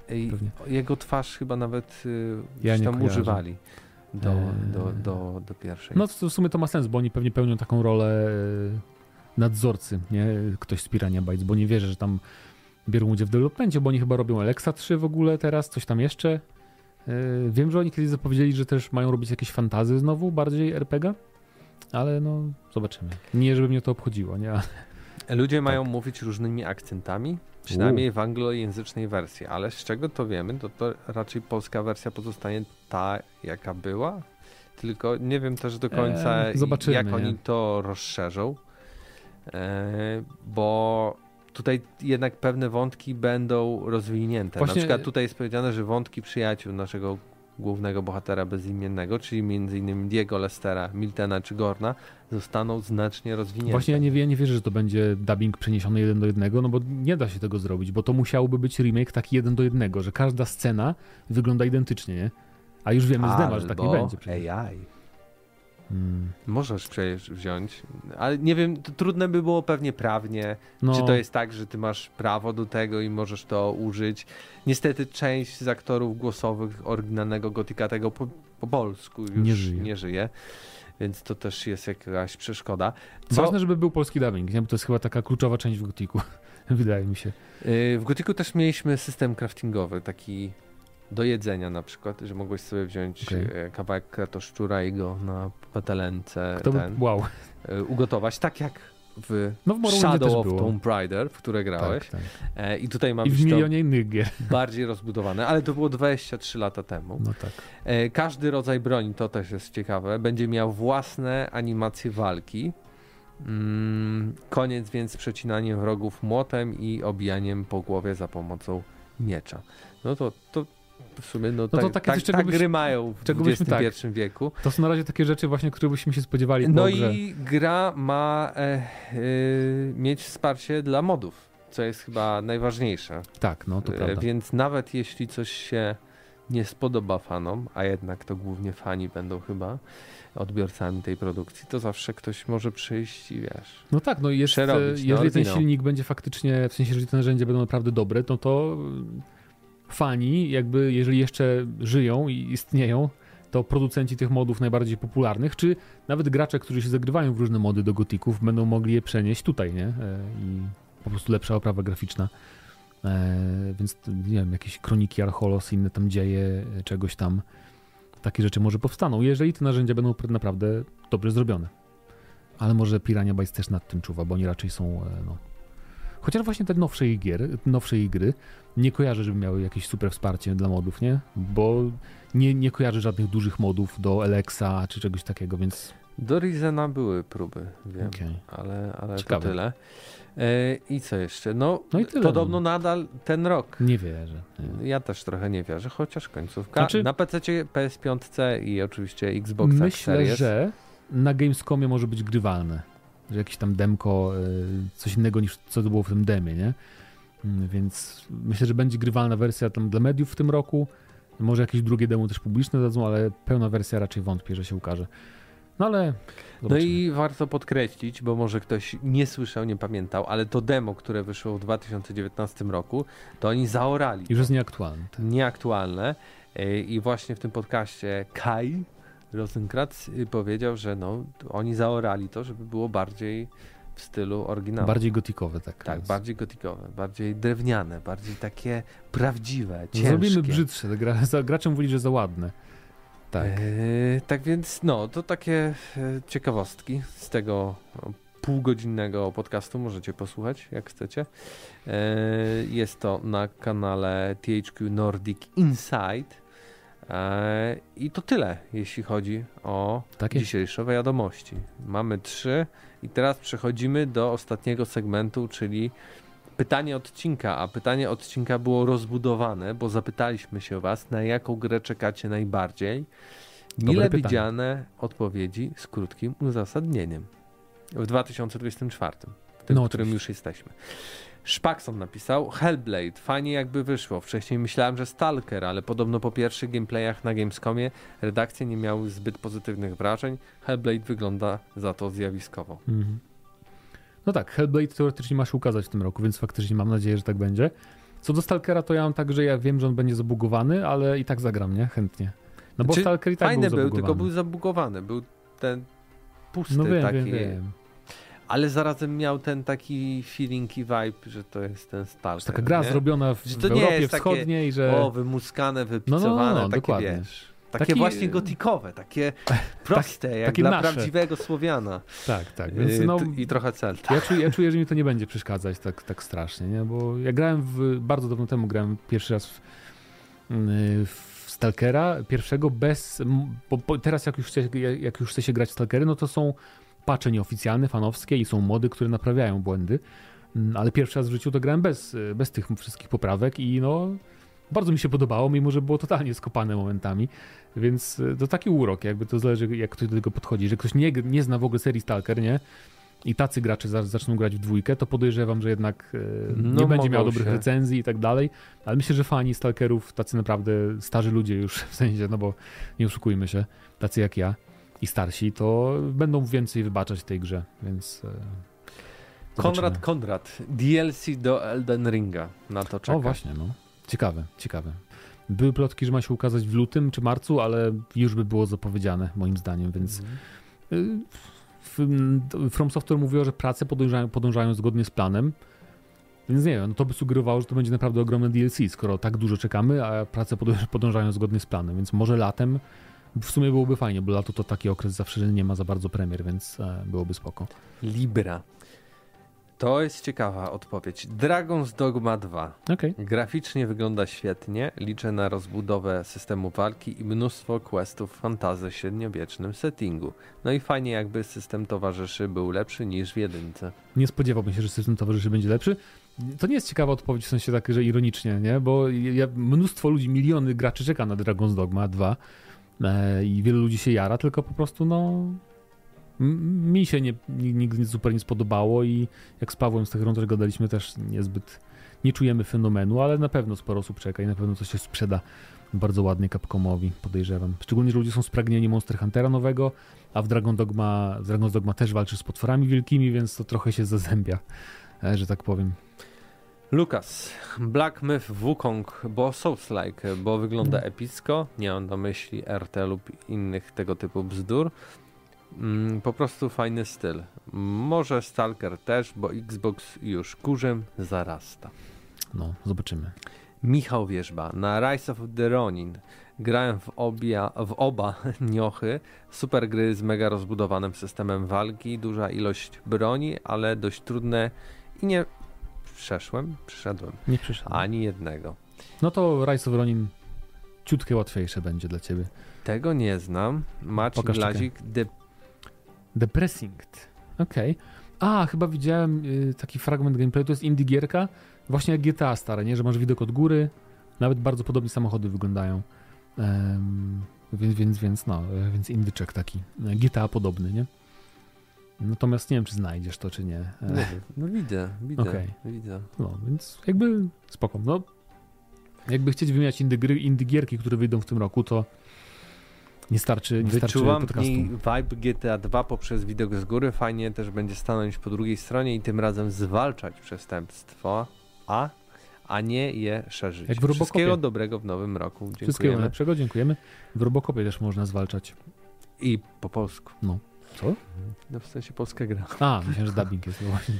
Jego twarz chyba nawet y, ja tam używali do, eee. do, do, do pierwszej. No to w sumie to ma sens, bo oni pewnie pełnią taką rolę nadzorcy, nie? Ktoś z Pirania Bytes, bo nie wierzę, że tam biorą udział w developmentie, bo oni chyba robią Alexa 3 w ogóle teraz, coś tam jeszcze. E, wiem, że oni kiedyś zapowiedzieli, że też mają robić jakieś fantazy znowu, bardziej RPG, ale no zobaczymy. Nie, żeby mnie to obchodziło, nie? Ludzie tak. mają mówić różnymi akcentami, przynajmniej U. w anglojęzycznej wersji, ale z czego to wiemy, to, to raczej polska wersja pozostanie ta, jaka była, tylko nie wiem też do końca, eee, jak nie? oni to rozszerzą, eee, bo tutaj jednak pewne wątki będą rozwinięte. Właśnie... Na przykład tutaj jest powiedziane, że wątki przyjaciół naszego głównego bohatera bezimiennego, czyli m.in. Diego Lestera, Miltena czy Gorna, zostaną znacznie rozwinięte. Właśnie ja nie, ja nie wierzę, że to będzie dubbing przeniesiony jeden do jednego, no bo nie da się tego zrobić, bo to musiałby być remake taki jeden do jednego, że każda scena wygląda identycznie, nie? A już wiemy z dema, że tak nie będzie. Przecież. AI. Hmm. Możesz przecież wziąć, ale nie wiem, to trudne by było pewnie prawnie. No. Czy to jest tak, że ty masz prawo do tego i możesz to użyć? Niestety część z aktorów głosowych oryginalnego Gotika tego po, po polsku już nie żyje. nie żyje. Więc to też jest jakaś przeszkoda. Co... Ważne, żeby był polski dubbing, nie? bo to jest chyba taka kluczowa część w Gotiku, *laughs* wydaje mi się. Y, w Gotiku też mieliśmy system craftingowy, taki do jedzenia na przykład, że mogłeś sobie wziąć okay. E, kawałek kratoszczura i go na patelence ten, wow. E, ugotować, tak jak w, No w Shadow of było. Tomb Raider, w które grałeś. Tak, tak. I tutaj ma I w milionie innych gier. *laughs* bardziej rozbudowane, ale to było 23 lata temu. No tak. Każdy rodzaj broni, to też jest ciekawe, będzie miał własne animacje walki. Mm, koniec więc z przecinaniem wrogów młotem i obijaniem po głowie za pomocą miecza. No to, to w sumie no, to tak, takie tak, coś, czego tak byś- gry mają w czego byśmy tak. XXI wieku. To są na razie takie rzeczy właśnie, które byśmy się spodziewali po No i gra ma e, e, mieć wsparcie dla modów, co jest chyba najważniejsze. Tak, no to E, prawda. Więc nawet jeśli coś się nie spodoba fanom, a jednak to głównie fani będą chyba odbiorcami tej produkcji, to zawsze ktoś może przyjść i wiesz. No tak, no jest, przerobić, e, no, jeżeli ten oryginał. silnik będzie faktycznie, w sensie, jeżeli te narzędzia będą naprawdę dobre, no to e, fani, jakby jeżeli jeszcze żyją i istnieją, to producenci tych modów najbardziej popularnych, czy nawet gracze, którzy się zagrywają w różne mody do gotików, będą mogli je przenieść tutaj, nie? E, I po prostu lepsza oprawa graficzna. E, więc nie wiem, jakieś kroniki Archolos, inne tam dzieje, e, czegoś tam. Takie rzeczy może powstaną, jeżeli te narzędzia będą naprawdę dobrze zrobione. Ale może Pirania Bytes też nad tym czuwa, bo oni raczej są, no... Chociaż właśnie te nowsze ich gier, nowsze ich gry, nie kojarzę, żeby miały jakieś super wsparcie dla modów, nie? Bo nie, nie kojarzę żadnych dużych modów do Alexa czy czegoś takiego, więc Do Rizena były próby, wiem, okej. ale, ale to tyle. E, I co jeszcze? No, No i tyle, podobno no. nadal ten rok. Nie wierzę. Nie. Ja też trochę nie wierzę, chociaż końcówka Znaczy- na PC, PS5 i oczywiście Xbox Myślę, Series. że na Gamescomie może być grywalne. Że jakieś tam demko, e, coś innego niż co to było w tym demie, nie? Mm, Więc myślę, że będzie grywalna wersja tam dla mediów w tym roku. Może jakieś drugie demo też publiczne dadzą, ale pełna wersja raczej wątpię, że się ukaże. No ale. No zobaczymy. i warto podkreślić, bo może ktoś nie słyszał, nie pamiętał, ale to demo, które wyszło w 2019 roku, to oni zaorali. Już jest nieaktualne. tak. Nieaktualne. E, I właśnie w tym podcaście Kai Rosenkratz y, powiedział, że no, oni zaorali to, żeby było bardziej w stylu oryginału. Bardziej gotikowe, tak. tak, Więc bardziej gotikowe, bardziej drewniane, bardziej takie prawdziwe, ciężkie. Zrobimy brzydsze. te Gra, gracze mówili, że za ładne. Tak. E, tak więc, no, to takie e, ciekawostki z tego no, półgodzinnego podcastu. Możecie posłuchać, jak chcecie. E, jest to na kanale THQ Nordic Inside. E, I to tyle, jeśli chodzi o Tak jest. dzisiejsze wiadomości. Mamy trzy i teraz przechodzimy do ostatniego segmentu, czyli pytanie odcinka, a pytanie odcinka było rozbudowane, bo zapytaliśmy się was, na jaką grę czekacie najbardziej. Dobre Mile pytanie. widziane odpowiedzi z krótkim uzasadnieniem. W 2024, w tym, No, w którym już jesteśmy. Szpakson napisał Hellblade, fajnie jakby wyszło. Wcześniej myślałem, że Stalker, ale podobno po pierwszych gameplayach na Gamescomie redakcje nie miały zbyt pozytywnych wrażeń. Hellblade wygląda za to zjawiskowo. Mhm. No tak, Hellblade teoretycznie ma się ukazać w tym roku, więc faktycznie mam nadzieję, że tak będzie. Co do Stalkera, to ja mam tak, że ja wiem, że on będzie zabugowany, ale i tak zagram, nie? Chętnie. No bo Znaczy, Stalker i tak Fajny był był, zabugowany. tylko był zabugowany. Był ten pusty No wiem, taki. wiem, wiem. Ale zarazem miał ten taki feeling i vibe, że to jest ten Stalker. Taka gra nie? zrobiona w, Że w to nie Europie jest takie, Wschodniej, że... O, wymuskane, wypicowane, no, no, takie dokładnie. wiesz. Takie Taki- właśnie gotikowe, takie *laughs* proste, jak takie dla nasze. prawdziwego Słowiana. Tak, tak. Więc Yy, no, I trochę celta. ja, czuję, ja czuję, że mi to nie będzie przeszkadzać tak, tak strasznie, nie? Bo ja grałem w... Bardzo dawno temu grałem pierwszy raz w, yy, w Stalkera, pierwszego bez... Bo, bo teraz jak już, chce, jak już chce się grać w Stalkery, no to są patche nieoficjalne, fanowskie i są mody, które naprawiają błędy. Mm, Ale pierwszy raz w życiu to grałem bez, bez tych wszystkich poprawek i no... Bardzo mi się podobało, mimo że było totalnie skopane momentami, więc y, to taki urok, jakby to zależy jak ktoś do tego podchodzi, że ktoś nie, nie zna w ogóle serii Stalker, nie? I tacy gracze za, zaczną grać w dwójkę, to podejrzewam, że jednak y, No, nie będzie miał dobrych się. recenzji i tak dalej, ale myślę, że fani Stalkerów, tacy naprawdę starzy ludzie już, *laughs* w sensie, no bo nie oszukujmy się, tacy jak ja i starsi, to będą więcej wybaczać tej grze, więc... y, Konrad zobaczymy. Konrad, DLC do Elden Ringa. Na to czeka. O właśnie, no. Ciekawe, ciekawe. Były plotki, że ma się ukazać w lutym czy marcu, ale już by było zapowiedziane, moim zdaniem, więc w- From Software mówiło, że prace podążają, podążają zgodnie z planem, więc nie wiem, no to by sugerowało, że to będzie naprawdę ogromne DLC, skoro tak dużo czekamy, a prace podąż- podążają zgodnie z planem, więc może latem w sumie byłoby fajnie, bo lato to taki okres zawsze, że nie ma za bardzo premier, więc e, byłoby spoko. Libra. To jest ciekawa odpowiedź. Dragon's Dogma 2. Okej. Graficznie wygląda świetnie, liczę na rozbudowę systemu walki i mnóstwo questów w fantazy średniowiecznym settingu. No i fajnie jakby system towarzyszy był lepszy niż w jedynce. Nie spodziewałbym się, że system towarzyszy będzie lepszy. To nie jest ciekawa odpowiedź w sensie tak, że ironicznie, nie? Bo ja, mnóstwo ludzi, miliony graczy czeka na Dragon's Dogma 2 e, i wielu ludzi się jara, tylko po prostu no mi się nie, nigdy super nie spodobało i jak z Pawłem z tych rąk gadaliśmy też niezbyt nie czujemy fenomenu, ale na pewno sporo osób czeka i na pewno coś się sprzeda bardzo ładnie Capcomowi, podejrzewam. Szczególnie, że ludzie są spragnieni Monster Huntera nowego, a w Dragon Dogma, w Dragon's Dogma też walczy z potworami wielkimi, więc to trochę się zazębia, e, że tak powiem. Lukas, Black Myth Wukong, bo Souls-like, bo wygląda epicko, nie mam na myśli RT lub innych tego typu bzdur. Mm, po prostu fajny styl. Może Stalker też, bo Xbox już kurzem zarasta. No, zobaczymy. Michał Wierzba, na Rise of the Ronin. Grałem w, obia, w oba *laughs* niochy. Super gry z mega rozbudowanym systemem walki, duża ilość broni, ale dość trudne i nie przeszłem, przyszedłem Nie przyszedł. ani jednego. No to Rise of Ronin ciutkie łatwiejsze będzie dla ciebie. Tego nie znam. Maciej Glazik, The Depressing. Okej. A, chyba widziałem y, taki fragment gameplayu, to jest indie gierka, właśnie jak GTA stare, nie? Że masz widok od góry, nawet bardzo podobnie samochody wyglądają. Em, więc, więc, więc no, więc indyczek taki. GTA podobny, nie? Natomiast nie wiem, czy znajdziesz to, czy nie. E, Nie wiem. No widzę, widzę, Okej. widzę. No, więc jakby spoko. No, jakby chcieć wymieniać indie, gry, indie gierki, które wyjdą w tym roku, to nie starczy, nie starczy Wyczułam niej vibe GTA 2 poprzez widok z góry. Fajnie też będzie stanąć po drugiej stronie i tym razem zwalczać przestępstwo, a, a nie je szerzyć. Jak w Robocopie. Wszystkiego dobrego w nowym roku. Wszystkiego Dziękujemy. najlepszego, dziękujemy. W Robocopie też można zwalczać. I po polsku. Co? No w sensie polska gra. A, myślałem, że dubbing jest. właśnie.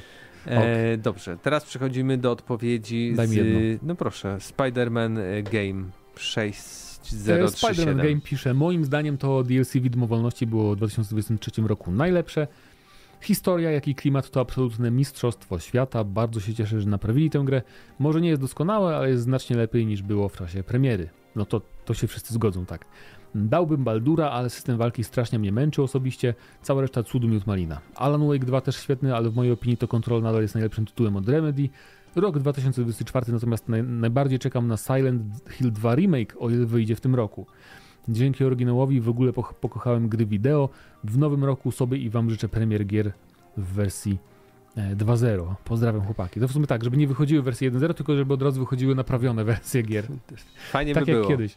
E, dobrze, teraz przechodzimy do odpowiedzi Daj mi z... jedną. No proszę, Spider-Man e, Game E, 6037. Spider-Man Game pisze, moim zdaniem to DLC Widmo Wolności było w 2023 roku najlepsze. Historia, jak i klimat to absolutne mistrzostwo świata. Bardzo się cieszę, że naprawili tę grę. Może nie jest doskonałe, ale jest znacznie lepiej niż było w czasie premiery. No to, to się wszyscy zgodzą, tak. Dałbym Baldura, ale system walki strasznie mnie męczy osobiście. Cała reszta cudu miód malina. Alan Wake 2 też świetny, ale w mojej opinii to Control nadal jest najlepszym tytułem od Remedy. Rok 2024 natomiast naj, najbardziej czekam na Silent Hill 2 Remake, o ile wyjdzie w tym roku. Dzięki oryginałowi w ogóle pokochałem gry wideo. W nowym roku sobie i wam życzę premier gier w wersji e, 2.0. Pozdrawiam chłopaki. To w sumie tak, żeby nie wychodziły wersje 1.0, tylko żeby od razu wychodziły naprawione wersje gier. Fajnie tak by jak było. kiedyś.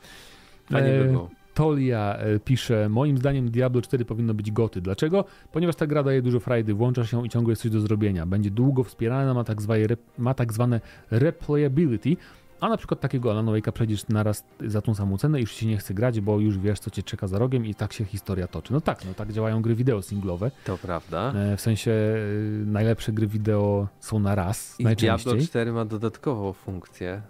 Fajnie E, by było. Tolia e, pisze, moim zdaniem Diablo 4 powinno być goty. Dlaczego? Ponieważ ta gra daje dużo frajdy, włączasz się i ciągle jest coś do zrobienia. Będzie długo wspierana, ma tak zwane, ma tak zwane replayability, a na przykład takiego Alan Wake'a przejdziesz naraz za tą samą cenę i już się nie chce grać, bo już wiesz, co cię czeka za rogiem i tak się historia toczy. No tak, no tak działają gry wideo singlowe. To prawda. E, W sensie e, najlepsze gry wideo są na raz, I najczęściej. Diablo 4 ma dodatkową funkcję.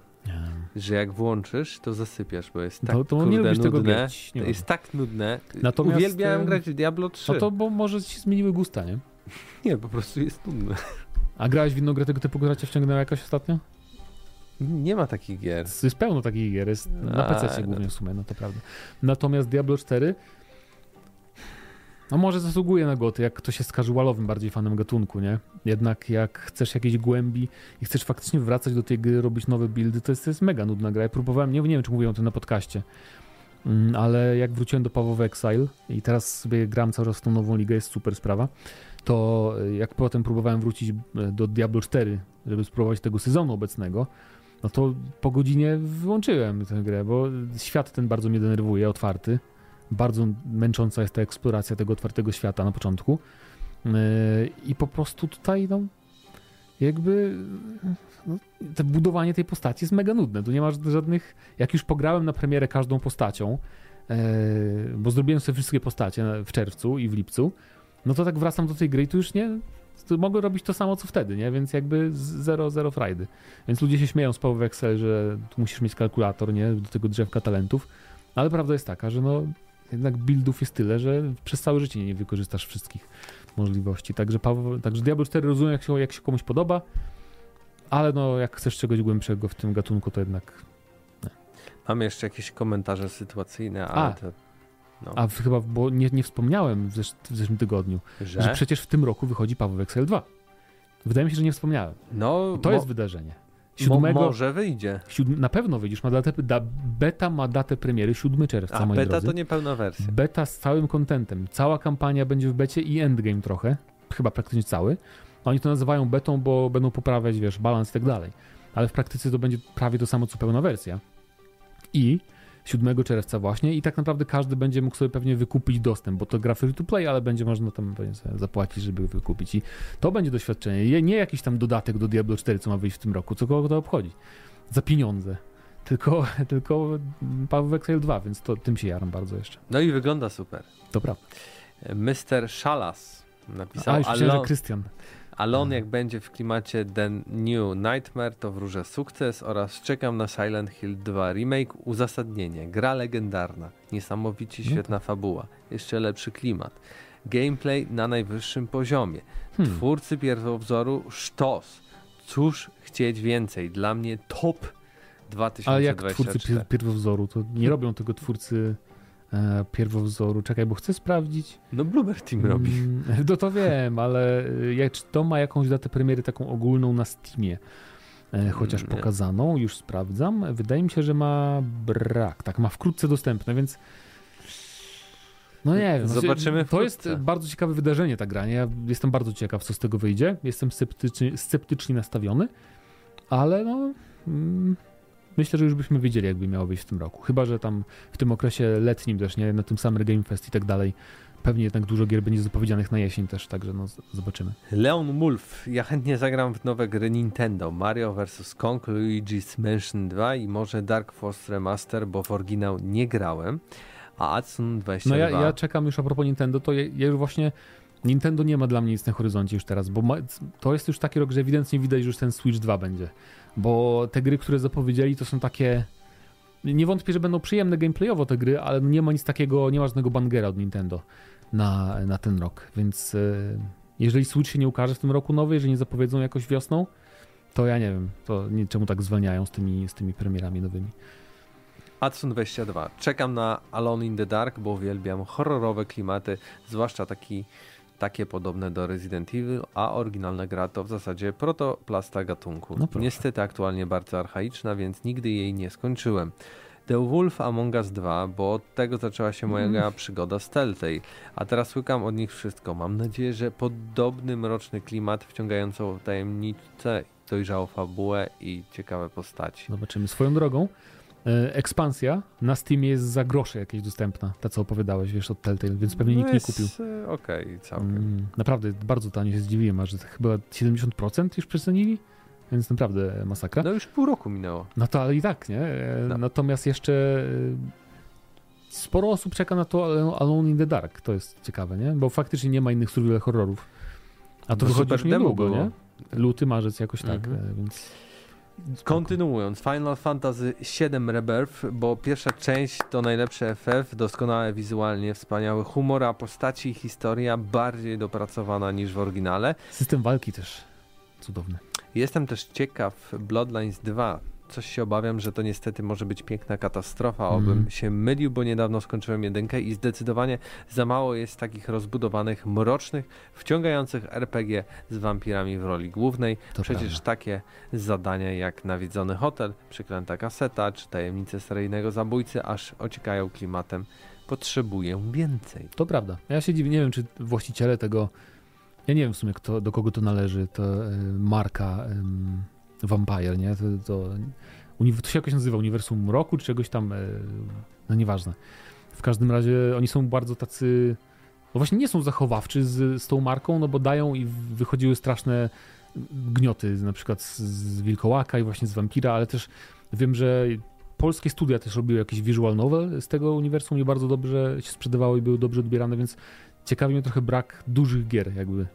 Że jak włączysz, to zasypiasz, bo jest tak To, to nie kurde nudne. grać. Nie jest tak nudne. Natomiast, Uwielbiałem grać w Diablo 3. no to bo może ci zmieniły gusta, nie? *laughs* Nie, po prostu jest nudne. A grałeś w inną grę tego typu, która cię wciągnęła jakoś ostatnio? Nie ma takich gier. Jest pełno takich gier, jest na PC no głównie to- w sumie, no to prawda. Natomiast Diablo 4 no może zasługuje na goty, jak ktoś jest casualowym bardziej fanem gatunku, nie? Jednak jak chcesz jakiejś głębi i chcesz faktycznie wracać do tej gry, robić nowe buildy, to jest, to jest mega nudna gra. Ja próbowałem, nie, nie wiem czy mówiłem o tym na podcaście, mm, ale jak wróciłem do Pawowy Exile i teraz sobie gram cały czas tą nową ligę, jest super sprawa, to y, jak potem próbowałem wrócić y, do Diablo 4, żeby spróbować tego sezonu obecnego, no to po godzinie wyłączyłem tę grę, bo świat ten bardzo mnie denerwuje, otwarty. Bardzo męcząca jest ta eksploracja tego otwartego świata na początku. Yy, I po prostu tutaj, no, jakby no, to budowanie tej postaci jest mega nudne. Tu nie masz żadnych. Jak już pograłem na premierę każdą postacią, yy, bo zrobiłem sobie wszystkie postacie w czerwcu i w lipcu, no to tak wracam do tej gry i tu już nie. To mogę robić to samo co wtedy, nie? Więc jakby zero, zero frajdy. Więc ludzie się śmieją z Power Excel, że tu musisz mieć kalkulator, nie? Do tego drzewka talentów. Ale prawda jest taka, że no jednak buildów jest tyle, że przez całe życie nie wykorzystasz wszystkich. możliwości. Także, Paweł, także Diablo 4 rozumiem, jak się, jak się komuś podoba, ale no, jak chcesz czegoś głębszego w tym gatunku, to jednak. Mamy jeszcze jakieś komentarze sytuacyjne, ale A. to. No, A chyba, bo nie, nie wspomniałem w, zesz w zeszłym tygodniu, że? że przecież w tym roku wychodzi Paweł Excel 2. Wydaje mi się, że nie wspomniałem. no, To jest wydarzenie. Mo- Siódmego, może wyjdzie. siódm, na pewno wyjdziesz, ma datę, da, beta ma datę premiery 7 czerwca, A moi beta drodzy. to nie pełna wersja. Beta z całym kontentem. Cała kampania będzie w becie i endgame trochę. Chyba praktycznie cały. Oni to nazywają betą, bo będą poprawiać, wiesz, balans i tak dalej. Ale w praktyce to będzie prawie to samo, co pełna wersja. I 7 czerwca właśnie i tak naprawdę każdy będzie mógł sobie pewnie wykupić dostęp, bo to gra free to play, ale będzie można tam pewnie zapłacić, żeby wykupić i to będzie doświadczenie. Nie- jakiś tam dodatek do Diablo 4, co ma wyjść w tym roku, co kogo to obchodzi. Za pieniądze. *laughs* Tylko, tylko Paweł Excel 2, więc to tym się jaram bardzo jeszcze. No i wygląda super. To prawda. Mr. Szalas napisał, A, już myślałem, że Krystian. Alon jak będzie w klimacie The New Nightmare, to wróżę sukces oraz czekam na Silent Hill 2 remake. Uzasadnienie. Gra legendarna. Niesamowicie No świetna fabuła. Jeszcze lepszy klimat. Gameplay na najwyższym poziomie. Hmm. Twórcy pierwowzoru sztos. Cóż chcieć więcej? Dla mnie top Ale jak twórcy 2024. pier- pierwowzoru, to nie robią tego twórcy pierwowzoru. Czekaj, bo chcę sprawdzić. No Bloober Team robi. Mm, *laughs* No to wiem, ale y, jak, czy to ma jakąś datę premiery taką ogólną na Steamie? E, chociaż Mm, nie. pokazaną, już sprawdzam. Wydaje mi się, że ma brak. Tak, ma wkrótce dostępne, więc. No nie wiem. znaczy, Zobaczymy To jest bardzo ciekawe wydarzenie, ta gra. Ja jestem bardzo ciekaw, co z tego wyjdzie. Jestem sceptycznie, sceptycznie nastawiony, ale no. Mm, myślę, że już byśmy wiedzieli, jakby miało być w tym roku. Chyba, że tam w tym okresie letnim też, nie? Na tym Summer Game Fest i tak dalej. Pewnie jednak dużo gier będzie zapowiedzianych na jesień też, także no zobaczymy. Leon Wolf. Ja chętnie zagram w nowe gry Nintendo. Mario vs. Kong, Luigi's Mansion 2 i może Dark Force Remaster, bo w oryginał nie grałem. A Adsun 22. No ja, ja czekam już a propos Nintendo, to ja, ja już właśnie Nintendo nie ma dla mnie nic na horyzoncie już teraz, bo ma, to jest już taki rok, że ewidentnie widać, że już ten Switch 2 będzie. Bo te gry, które zapowiedzieli, to są takie. Nie wątpię, że będą przyjemne gameplayowo te gry, ale nie ma nic takiego, nie ma żadnego bangera od Nintendo na, na ten rok. Więc e, jeżeli Switch się nie ukaże w tym roku nowy, jeżeli nie zapowiedzą jakoś wiosną, to ja nie wiem, to nie, czemu tak zwalniają z tymi, z tymi premierami nowymi. Adsun 22. Czekam na Alone in the Dark, bo uwielbiam horrorowe klimaty, zwłaszcza taki, takie podobne do Resident Evil, a oryginalna gra to w zasadzie protoplasta gatunku. No. Niestety aktualnie bardzo archaiczna, więc nigdy jej nie skończyłem. The Wolf Among Us 2, bo od tego zaczęła się moja Mm. przygoda z Telltale, a teraz łykam od nich wszystko. Mam nadzieję, że podobny mroczny klimat, wciągającą tajemnicę, dojrzałą fabułę i ciekawe postaci. Zobaczymy. Swoją drogą, ekspansja na Steamie jest za grosze jakieś dostępna, ta co opowiadałeś, wiesz, od Telltale, więc pewnie nikt No nie jest, kupił. e, Okej, całkiem. Mm, naprawdę bardzo tanio się zdziwiłem, a że chyba 70% już przecenili, więc naprawdę masakra. No już pół roku minęło. No to ale i tak, nie? E, No. Natomiast jeszcze e, sporo osób czeka na to Al- Alone in the Dark, to jest ciekawe, nie? Bo faktycznie nie ma innych survival horrorów. A to Bo wychodzi już niedługo, było. nie? Luty, marzec jakoś tak, Mhm. e, więc... Kontynuując, Final Fantasy VII Rebirth, bo pierwsza część to najlepszy FF, doskonałe wizualnie, wspaniały humor, a postaci i historia bardziej dopracowana niż w oryginale. System walki też cudowny. Jestem też ciekaw Bloodlines 2. Coś się obawiam, że to niestety może być piękna katastrofa. Obym Mhm. się mylił, bo niedawno skończyłem jedynkę i zdecydowanie za mało jest takich rozbudowanych, mrocznych, wciągających RPG z wampirami w roli głównej. To Przecież prawda. takie zadania jak nawiedzony hotel, przeklęta kaseta czy tajemnice seryjnego zabójcy aż ociekają klimatem. Potrzebuję więcej. To prawda. Ja się dziwię, nie wiem, czy właściciele tego. Ja nie wiem w sumie, kto, do kogo to należy, to y, marka ym, Vampire, nie? To, to, to się jakoś nazywa Uniwersum Mroku, czy czegoś tam, y, no nieważne. W każdym razie oni są bardzo tacy, no właśnie nie są zachowawczy z, z tą marką, no bo dają i wychodziły straszne gnioty, na przykład z, z Wilkołaka i właśnie z Vampira, ale też wiem, że polskie studia też robiły jakiś visual novel z tego uniwersum i bardzo dobrze się sprzedawały i były dobrze odbierane, więc ciekawi mnie trochę brak dużych gier jakby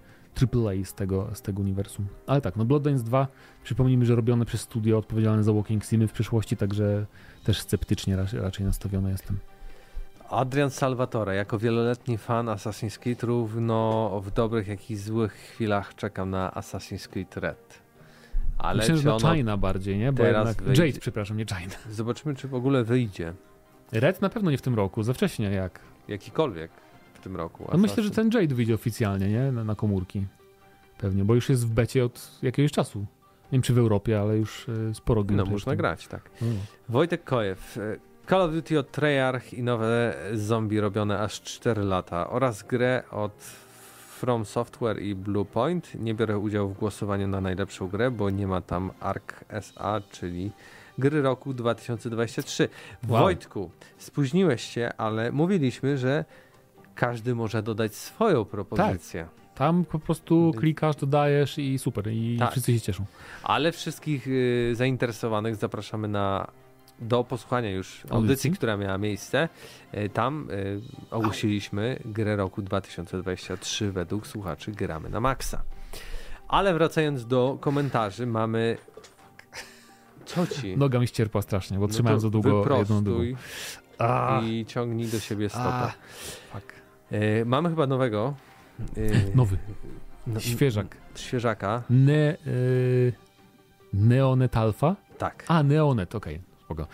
AAA z tego, z tego uniwersum. Ale tak, no Bloodlines 2, przypomnijmy, że robione przez studio odpowiedzialne za Walking Simy w przyszłości, także też sceptycznie raczej, raczej nastawiony jestem. Adrian Salvatore, jako wieloletni fan Assassin's Creed, równo w dobrych, jak i złych chwilach czekam na Assassin's Creed Red. Ale Myślę, że. China bardziej, nie? Bo teraz wyjdzie... Jade, przepraszam, nie China. Zobaczymy, czy w ogóle wyjdzie. Red na pewno nie w tym roku, za wcześnie jak. Jakikolwiek tym roku. No myślę, że ten Jade wyjdzie oficjalnie, nie? Na, na, komórki. Pewnie, bo już jest w becie od jakiegoś czasu. Nie wiem, czy w Europie, ale już e, sporo gier. No, można grać, tak. Mm. Wojtek Kojew. E, Call of Duty od Treyarch i nowe zombie robione aż 4 lata oraz grę od From Software i Bluepoint. Nie biorę udziału w głosowaniu na najlepszą grę, bo nie ma tam ARK SA, czyli gry roku 2023. Wow. Wojtku, spóźniłeś się, ale mówiliśmy, że każdy może dodać swoją propozycję. Tak. Tam po prostu klikasz, dodajesz i super, i tak. wszyscy się cieszą. Ale wszystkich y, zainteresowanych zapraszamy na do posłuchania już audycji, audycji, która miała miejsce. Y, tam y, ogłosiliśmy grę roku 2023 według słuchaczy Gramy na Maxa. Ale wracając do komentarzy, mamy co ci? Noga mi ścierpła strasznie, bo no trzymałem za długo jedną drugą. I ciągnij do siebie stopę. E, mamy chyba nowego. E, *laughs* Nowy. No, Świeżak. Świeżaka. Ne, e, Neonet Alpha? Tak. A, Neonet, okej, okay, spoko.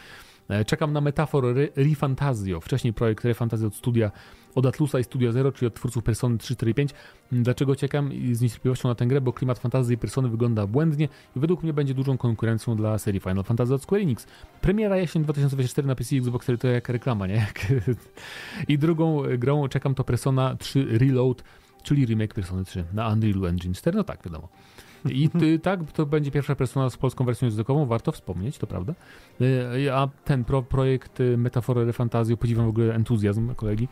Czekam na metafor Refantazio. Wcześniej projekt Refantazio od studia od Atlusa i Studio Zero, czyli od twórców Persony 3, 4 5. Dlaczego czekam z niecierpliwością na tę grę? Bo klimat fantazji Persony wygląda błędnie i według mnie będzie dużą konkurencją dla serii Final Fantasy od Square Enix. Premiera jesień 2024 na PC i Xbox 4 to jak reklama, nie? I drugą grą czekam to Persona 3 Reload, czyli remake Persony 3 na Unreal Engine 4. No tak, wiadomo. I ty, *laughs* tak, to będzie pierwsza persona z polską wersją językową, warto wspomnieć, to prawda. Y, a ten pro, projekt y, Metafory Fantazji, podziwiam w ogóle entuzjazm kolegi.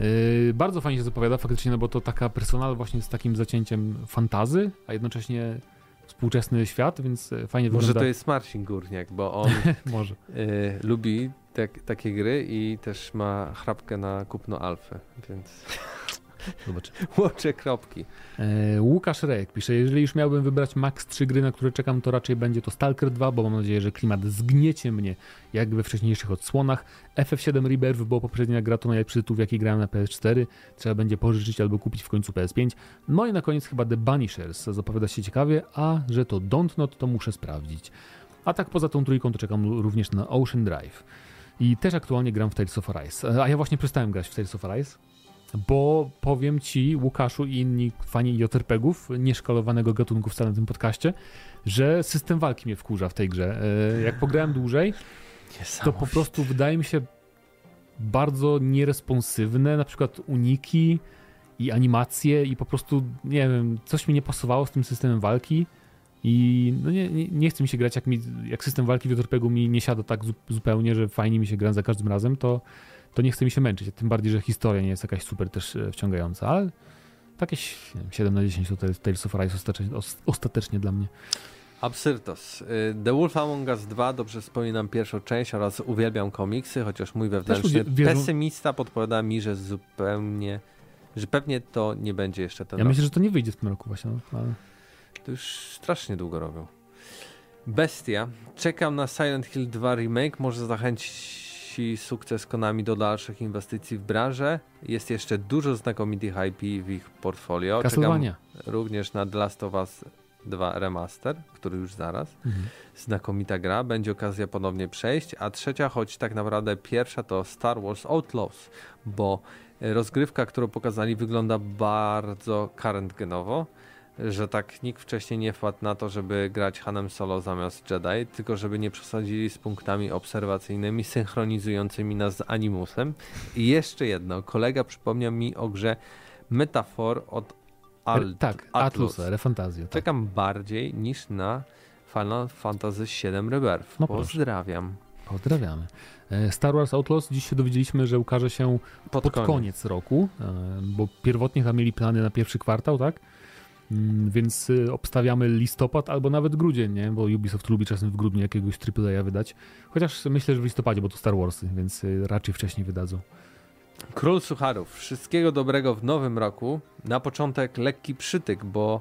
Yy, bardzo fajnie się zapowiada faktycznie, no bo to taka personal właśnie z takim zacięciem fantazy, a jednocześnie współczesny świat, więc e, fajnie Może wygląda. to jest Marcin Górniak, bo on *laughs* Może. Y, lubi te, takie gry i też ma chrapkę na kupno alfę, więc... Zobaczymy. *laughs* Łączę kropki. E, Łukasz Rejek pisze, jeżeli już miałbym wybrać max 3 gry, na które czekam, to raczej będzie to Stalker 2, bo mam nadzieję, że klimat zgniecie mnie, jak we wcześniejszych odsłonach. FF7 Rebirth, bo poprzednia gra to najlepszy tytuł, w jaki grałem na PS4. Trzeba będzie pożyczyć albo kupić w końcu PS5. No i na koniec chyba The Banishers. Zapowiada się ciekawie, a że to Don't Not, to muszę sprawdzić. A tak poza tą trójką to czekam również na Ocean Drive. I też aktualnie gram w Tales of Arise. A ja właśnie przestałem grać w Tales of Arise bo powiem ci, Łukaszu i inni fani JRPG-ów, nieszkalowanego gatunku wcale na tym podcaście, że system walki mnie wkurza w tej grze. E, jak pograłem dłużej, to po prostu wydaje mi się bardzo nieresponsywne, na przykład uniki i animacje i po prostu, nie wiem, coś mi nie pasowało z tym systemem walki i no nie, nie, nie chce mi się grać, jak, mi, jak system walki w JRPG mi nie siada tak zupełnie, że fajnie mi się gra za każdym razem, to to nie chce mi się męczyć. Tym bardziej, że historia nie jest jakaś super też e, wciągająca, ale takie 7 na 10 to Tales of Rise ostatecznie, ostatecznie dla mnie. Absyrtos. Y, The Wolf Among Us 2, dobrze wspominam pierwszą część oraz uwielbiam komiksy, chociaż mój wewnętrzny pesymista podpowiada mi, że zupełnie, że pewnie to nie będzie jeszcze ten Ja rok. myślę, że to nie wyjdzie w tym roku właśnie. No, ale... To już strasznie długo robią. Bestia. Czekam na Silent Hill 2 remake, może zachęcić ci sukces Konami do dalszych inwestycji w branżę. Jest jeszcze dużo znakomitych IP w ich portfolio. Czekam również na The Last of Us 2 Remaster, który już zaraz. Mhm. Znakomita gra, będzie okazja ponownie przejść. A trzecia, choć tak naprawdę pierwsza, to Star Wars Outlaws, bo rozgrywka, którą pokazali, wygląda bardzo current genowo że tak nikt wcześniej nie wpadł na to, żeby grać Hanem Solo zamiast Jedi, tylko żeby nie przesadzili z punktami obserwacyjnymi synchronizującymi nas z Animusem. I jeszcze jedno, kolega przypomniał mi o grze Metafor od Alt, tak, Atlus. Atlusa, Refantazja. Tak. Czekam bardziej niż na Final Fantasy VII Rebirth. No Pozdrawiam. Pozdrawiamy. E, Star Wars Outlaws dziś się dowiedzieliśmy, że ukaże się pod, pod koniec. koniec. roku, e, bo pierwotnie chyba mieli plany na pierwszy kwartał, tak? Mm, więc y, obstawiamy listopad albo nawet grudzień, nie? bo Ubisoft lubi czasem w grudniu jakiegoś AAA wydać. Chociaż myślę, że w listopadzie, bo to Star Warsy, więc y, raczej wcześniej wydadzą. Król Sucharów, wszystkiego dobrego w nowym roku. Na początek lekki przytyk, bo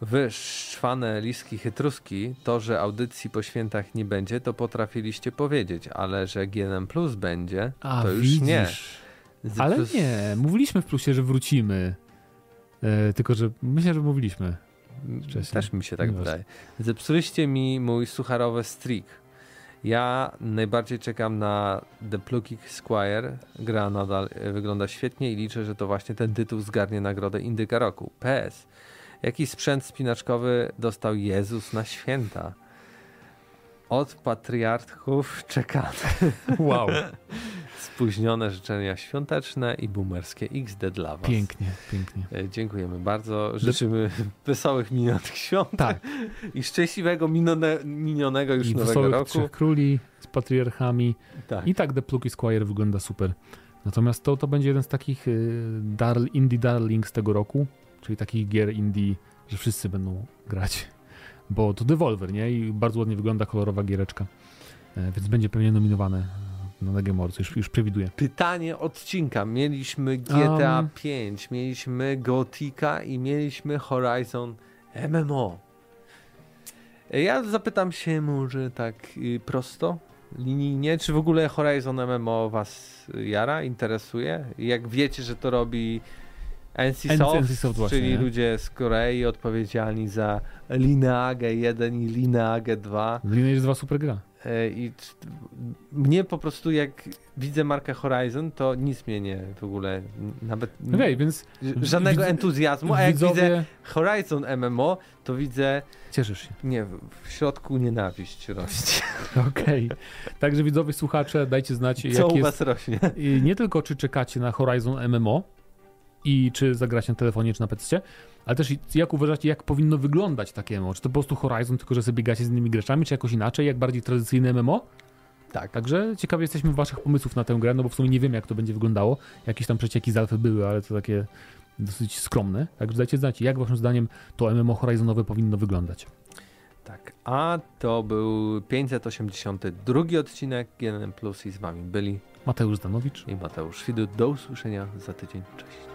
wy szwane liski chytruski, to, że audycji po świętach nie będzie, to potrafiliście powiedzieć, ale że GNM Plus będzie, A, to już widzisz. nie. Z Ale plus- nie, mówiliśmy w plusie, że wrócimy. E, tylko, że myślę, że mówiliśmy. wcześniej. Też mi się tak Nieważne. wydaje. Zepsuliście mi mój sucharowy streak. Ja najbardziej czekam na The Plucky Squire. Gra nadal e, wygląda świetnie i liczę, że to właśnie ten tytuł zgarnie nagrodę Indyka Roku. PS. Jaki sprzęt spinaczkowy dostał Jezus na święta? Od patriarchów czekamy. Wow, *laughs* Spóźnione życzenia świąteczne i boomerskie XD dla Was. pięknie, pięknie. E, Dziękujemy bardzo. Życzymy wesołych minionych świąt Tak, *laughs* i szczęśliwego minione, minionego już i nowego Wesołych roku. Trzech Króli z patriarchami. Tak. I tak The Plucky Squire wygląda super. Natomiast to, to będzie jeden z takich y, darl, indie darlings tego roku, czyli takich gier indie, że wszyscy będą grać. Bo to Devolver, nie? I bardzo ładnie wygląda kolorowa giereczka. E, więc będzie pewnie nominowane na Awards, już, już przewiduję. Pytanie odcinka. Mieliśmy GTA Um. 5, mieliśmy Gotika i mieliśmy Horizon MMO. Ja zapytam się może tak y, prosto, linijnie, czy w ogóle Horizon MMO was jara, interesuje? Jak wiecie, że to robi NCSoft, NCSoft właśnie, czyli nie? ludzie z Korei odpowiedzialni za Lineage 1 i Lineage 2. Lineage 2 super gra. E, I mnie po prostu jak widzę markę Horizon, to nic mnie nie w ogóle nawet Okej, więc żadnego entuzjazmu, a jak widzowie, widzę Horizon MMO, to widzę cieszysz się. nie, w- środku nienawiść rośnie. *laughs* Okej. Także widzowie, słuchacze, dajcie znać, Co jak u jest was rośnie? I nie tylko czy czekacie na Horizon MMO i czy zagracie na telefonie, czy na PC, ale też jak uważacie, jak powinno wyglądać takie MMO? Czy to po prostu Horizon, tylko że sobie biegacie z innymi graczami, czy jakoś inaczej, jak bardziej tradycyjne MMO? Tak. Także ciekawi jesteśmy waszych pomysłów na tę grę, no bo w sumie nie wiemy, jak to będzie wyglądało. Jakieś tam przecieki z alfy były, ale to takie dosyć skromne. Także dajcie znać, jak waszym zdaniem to MMO Horizonowe powinno wyglądać. Tak, a to był 582 odcinek GNM Plus i z wami byli Mateusz Zdanowicz. i Mateusz Widut. Do usłyszenia za tydzień. Cześć.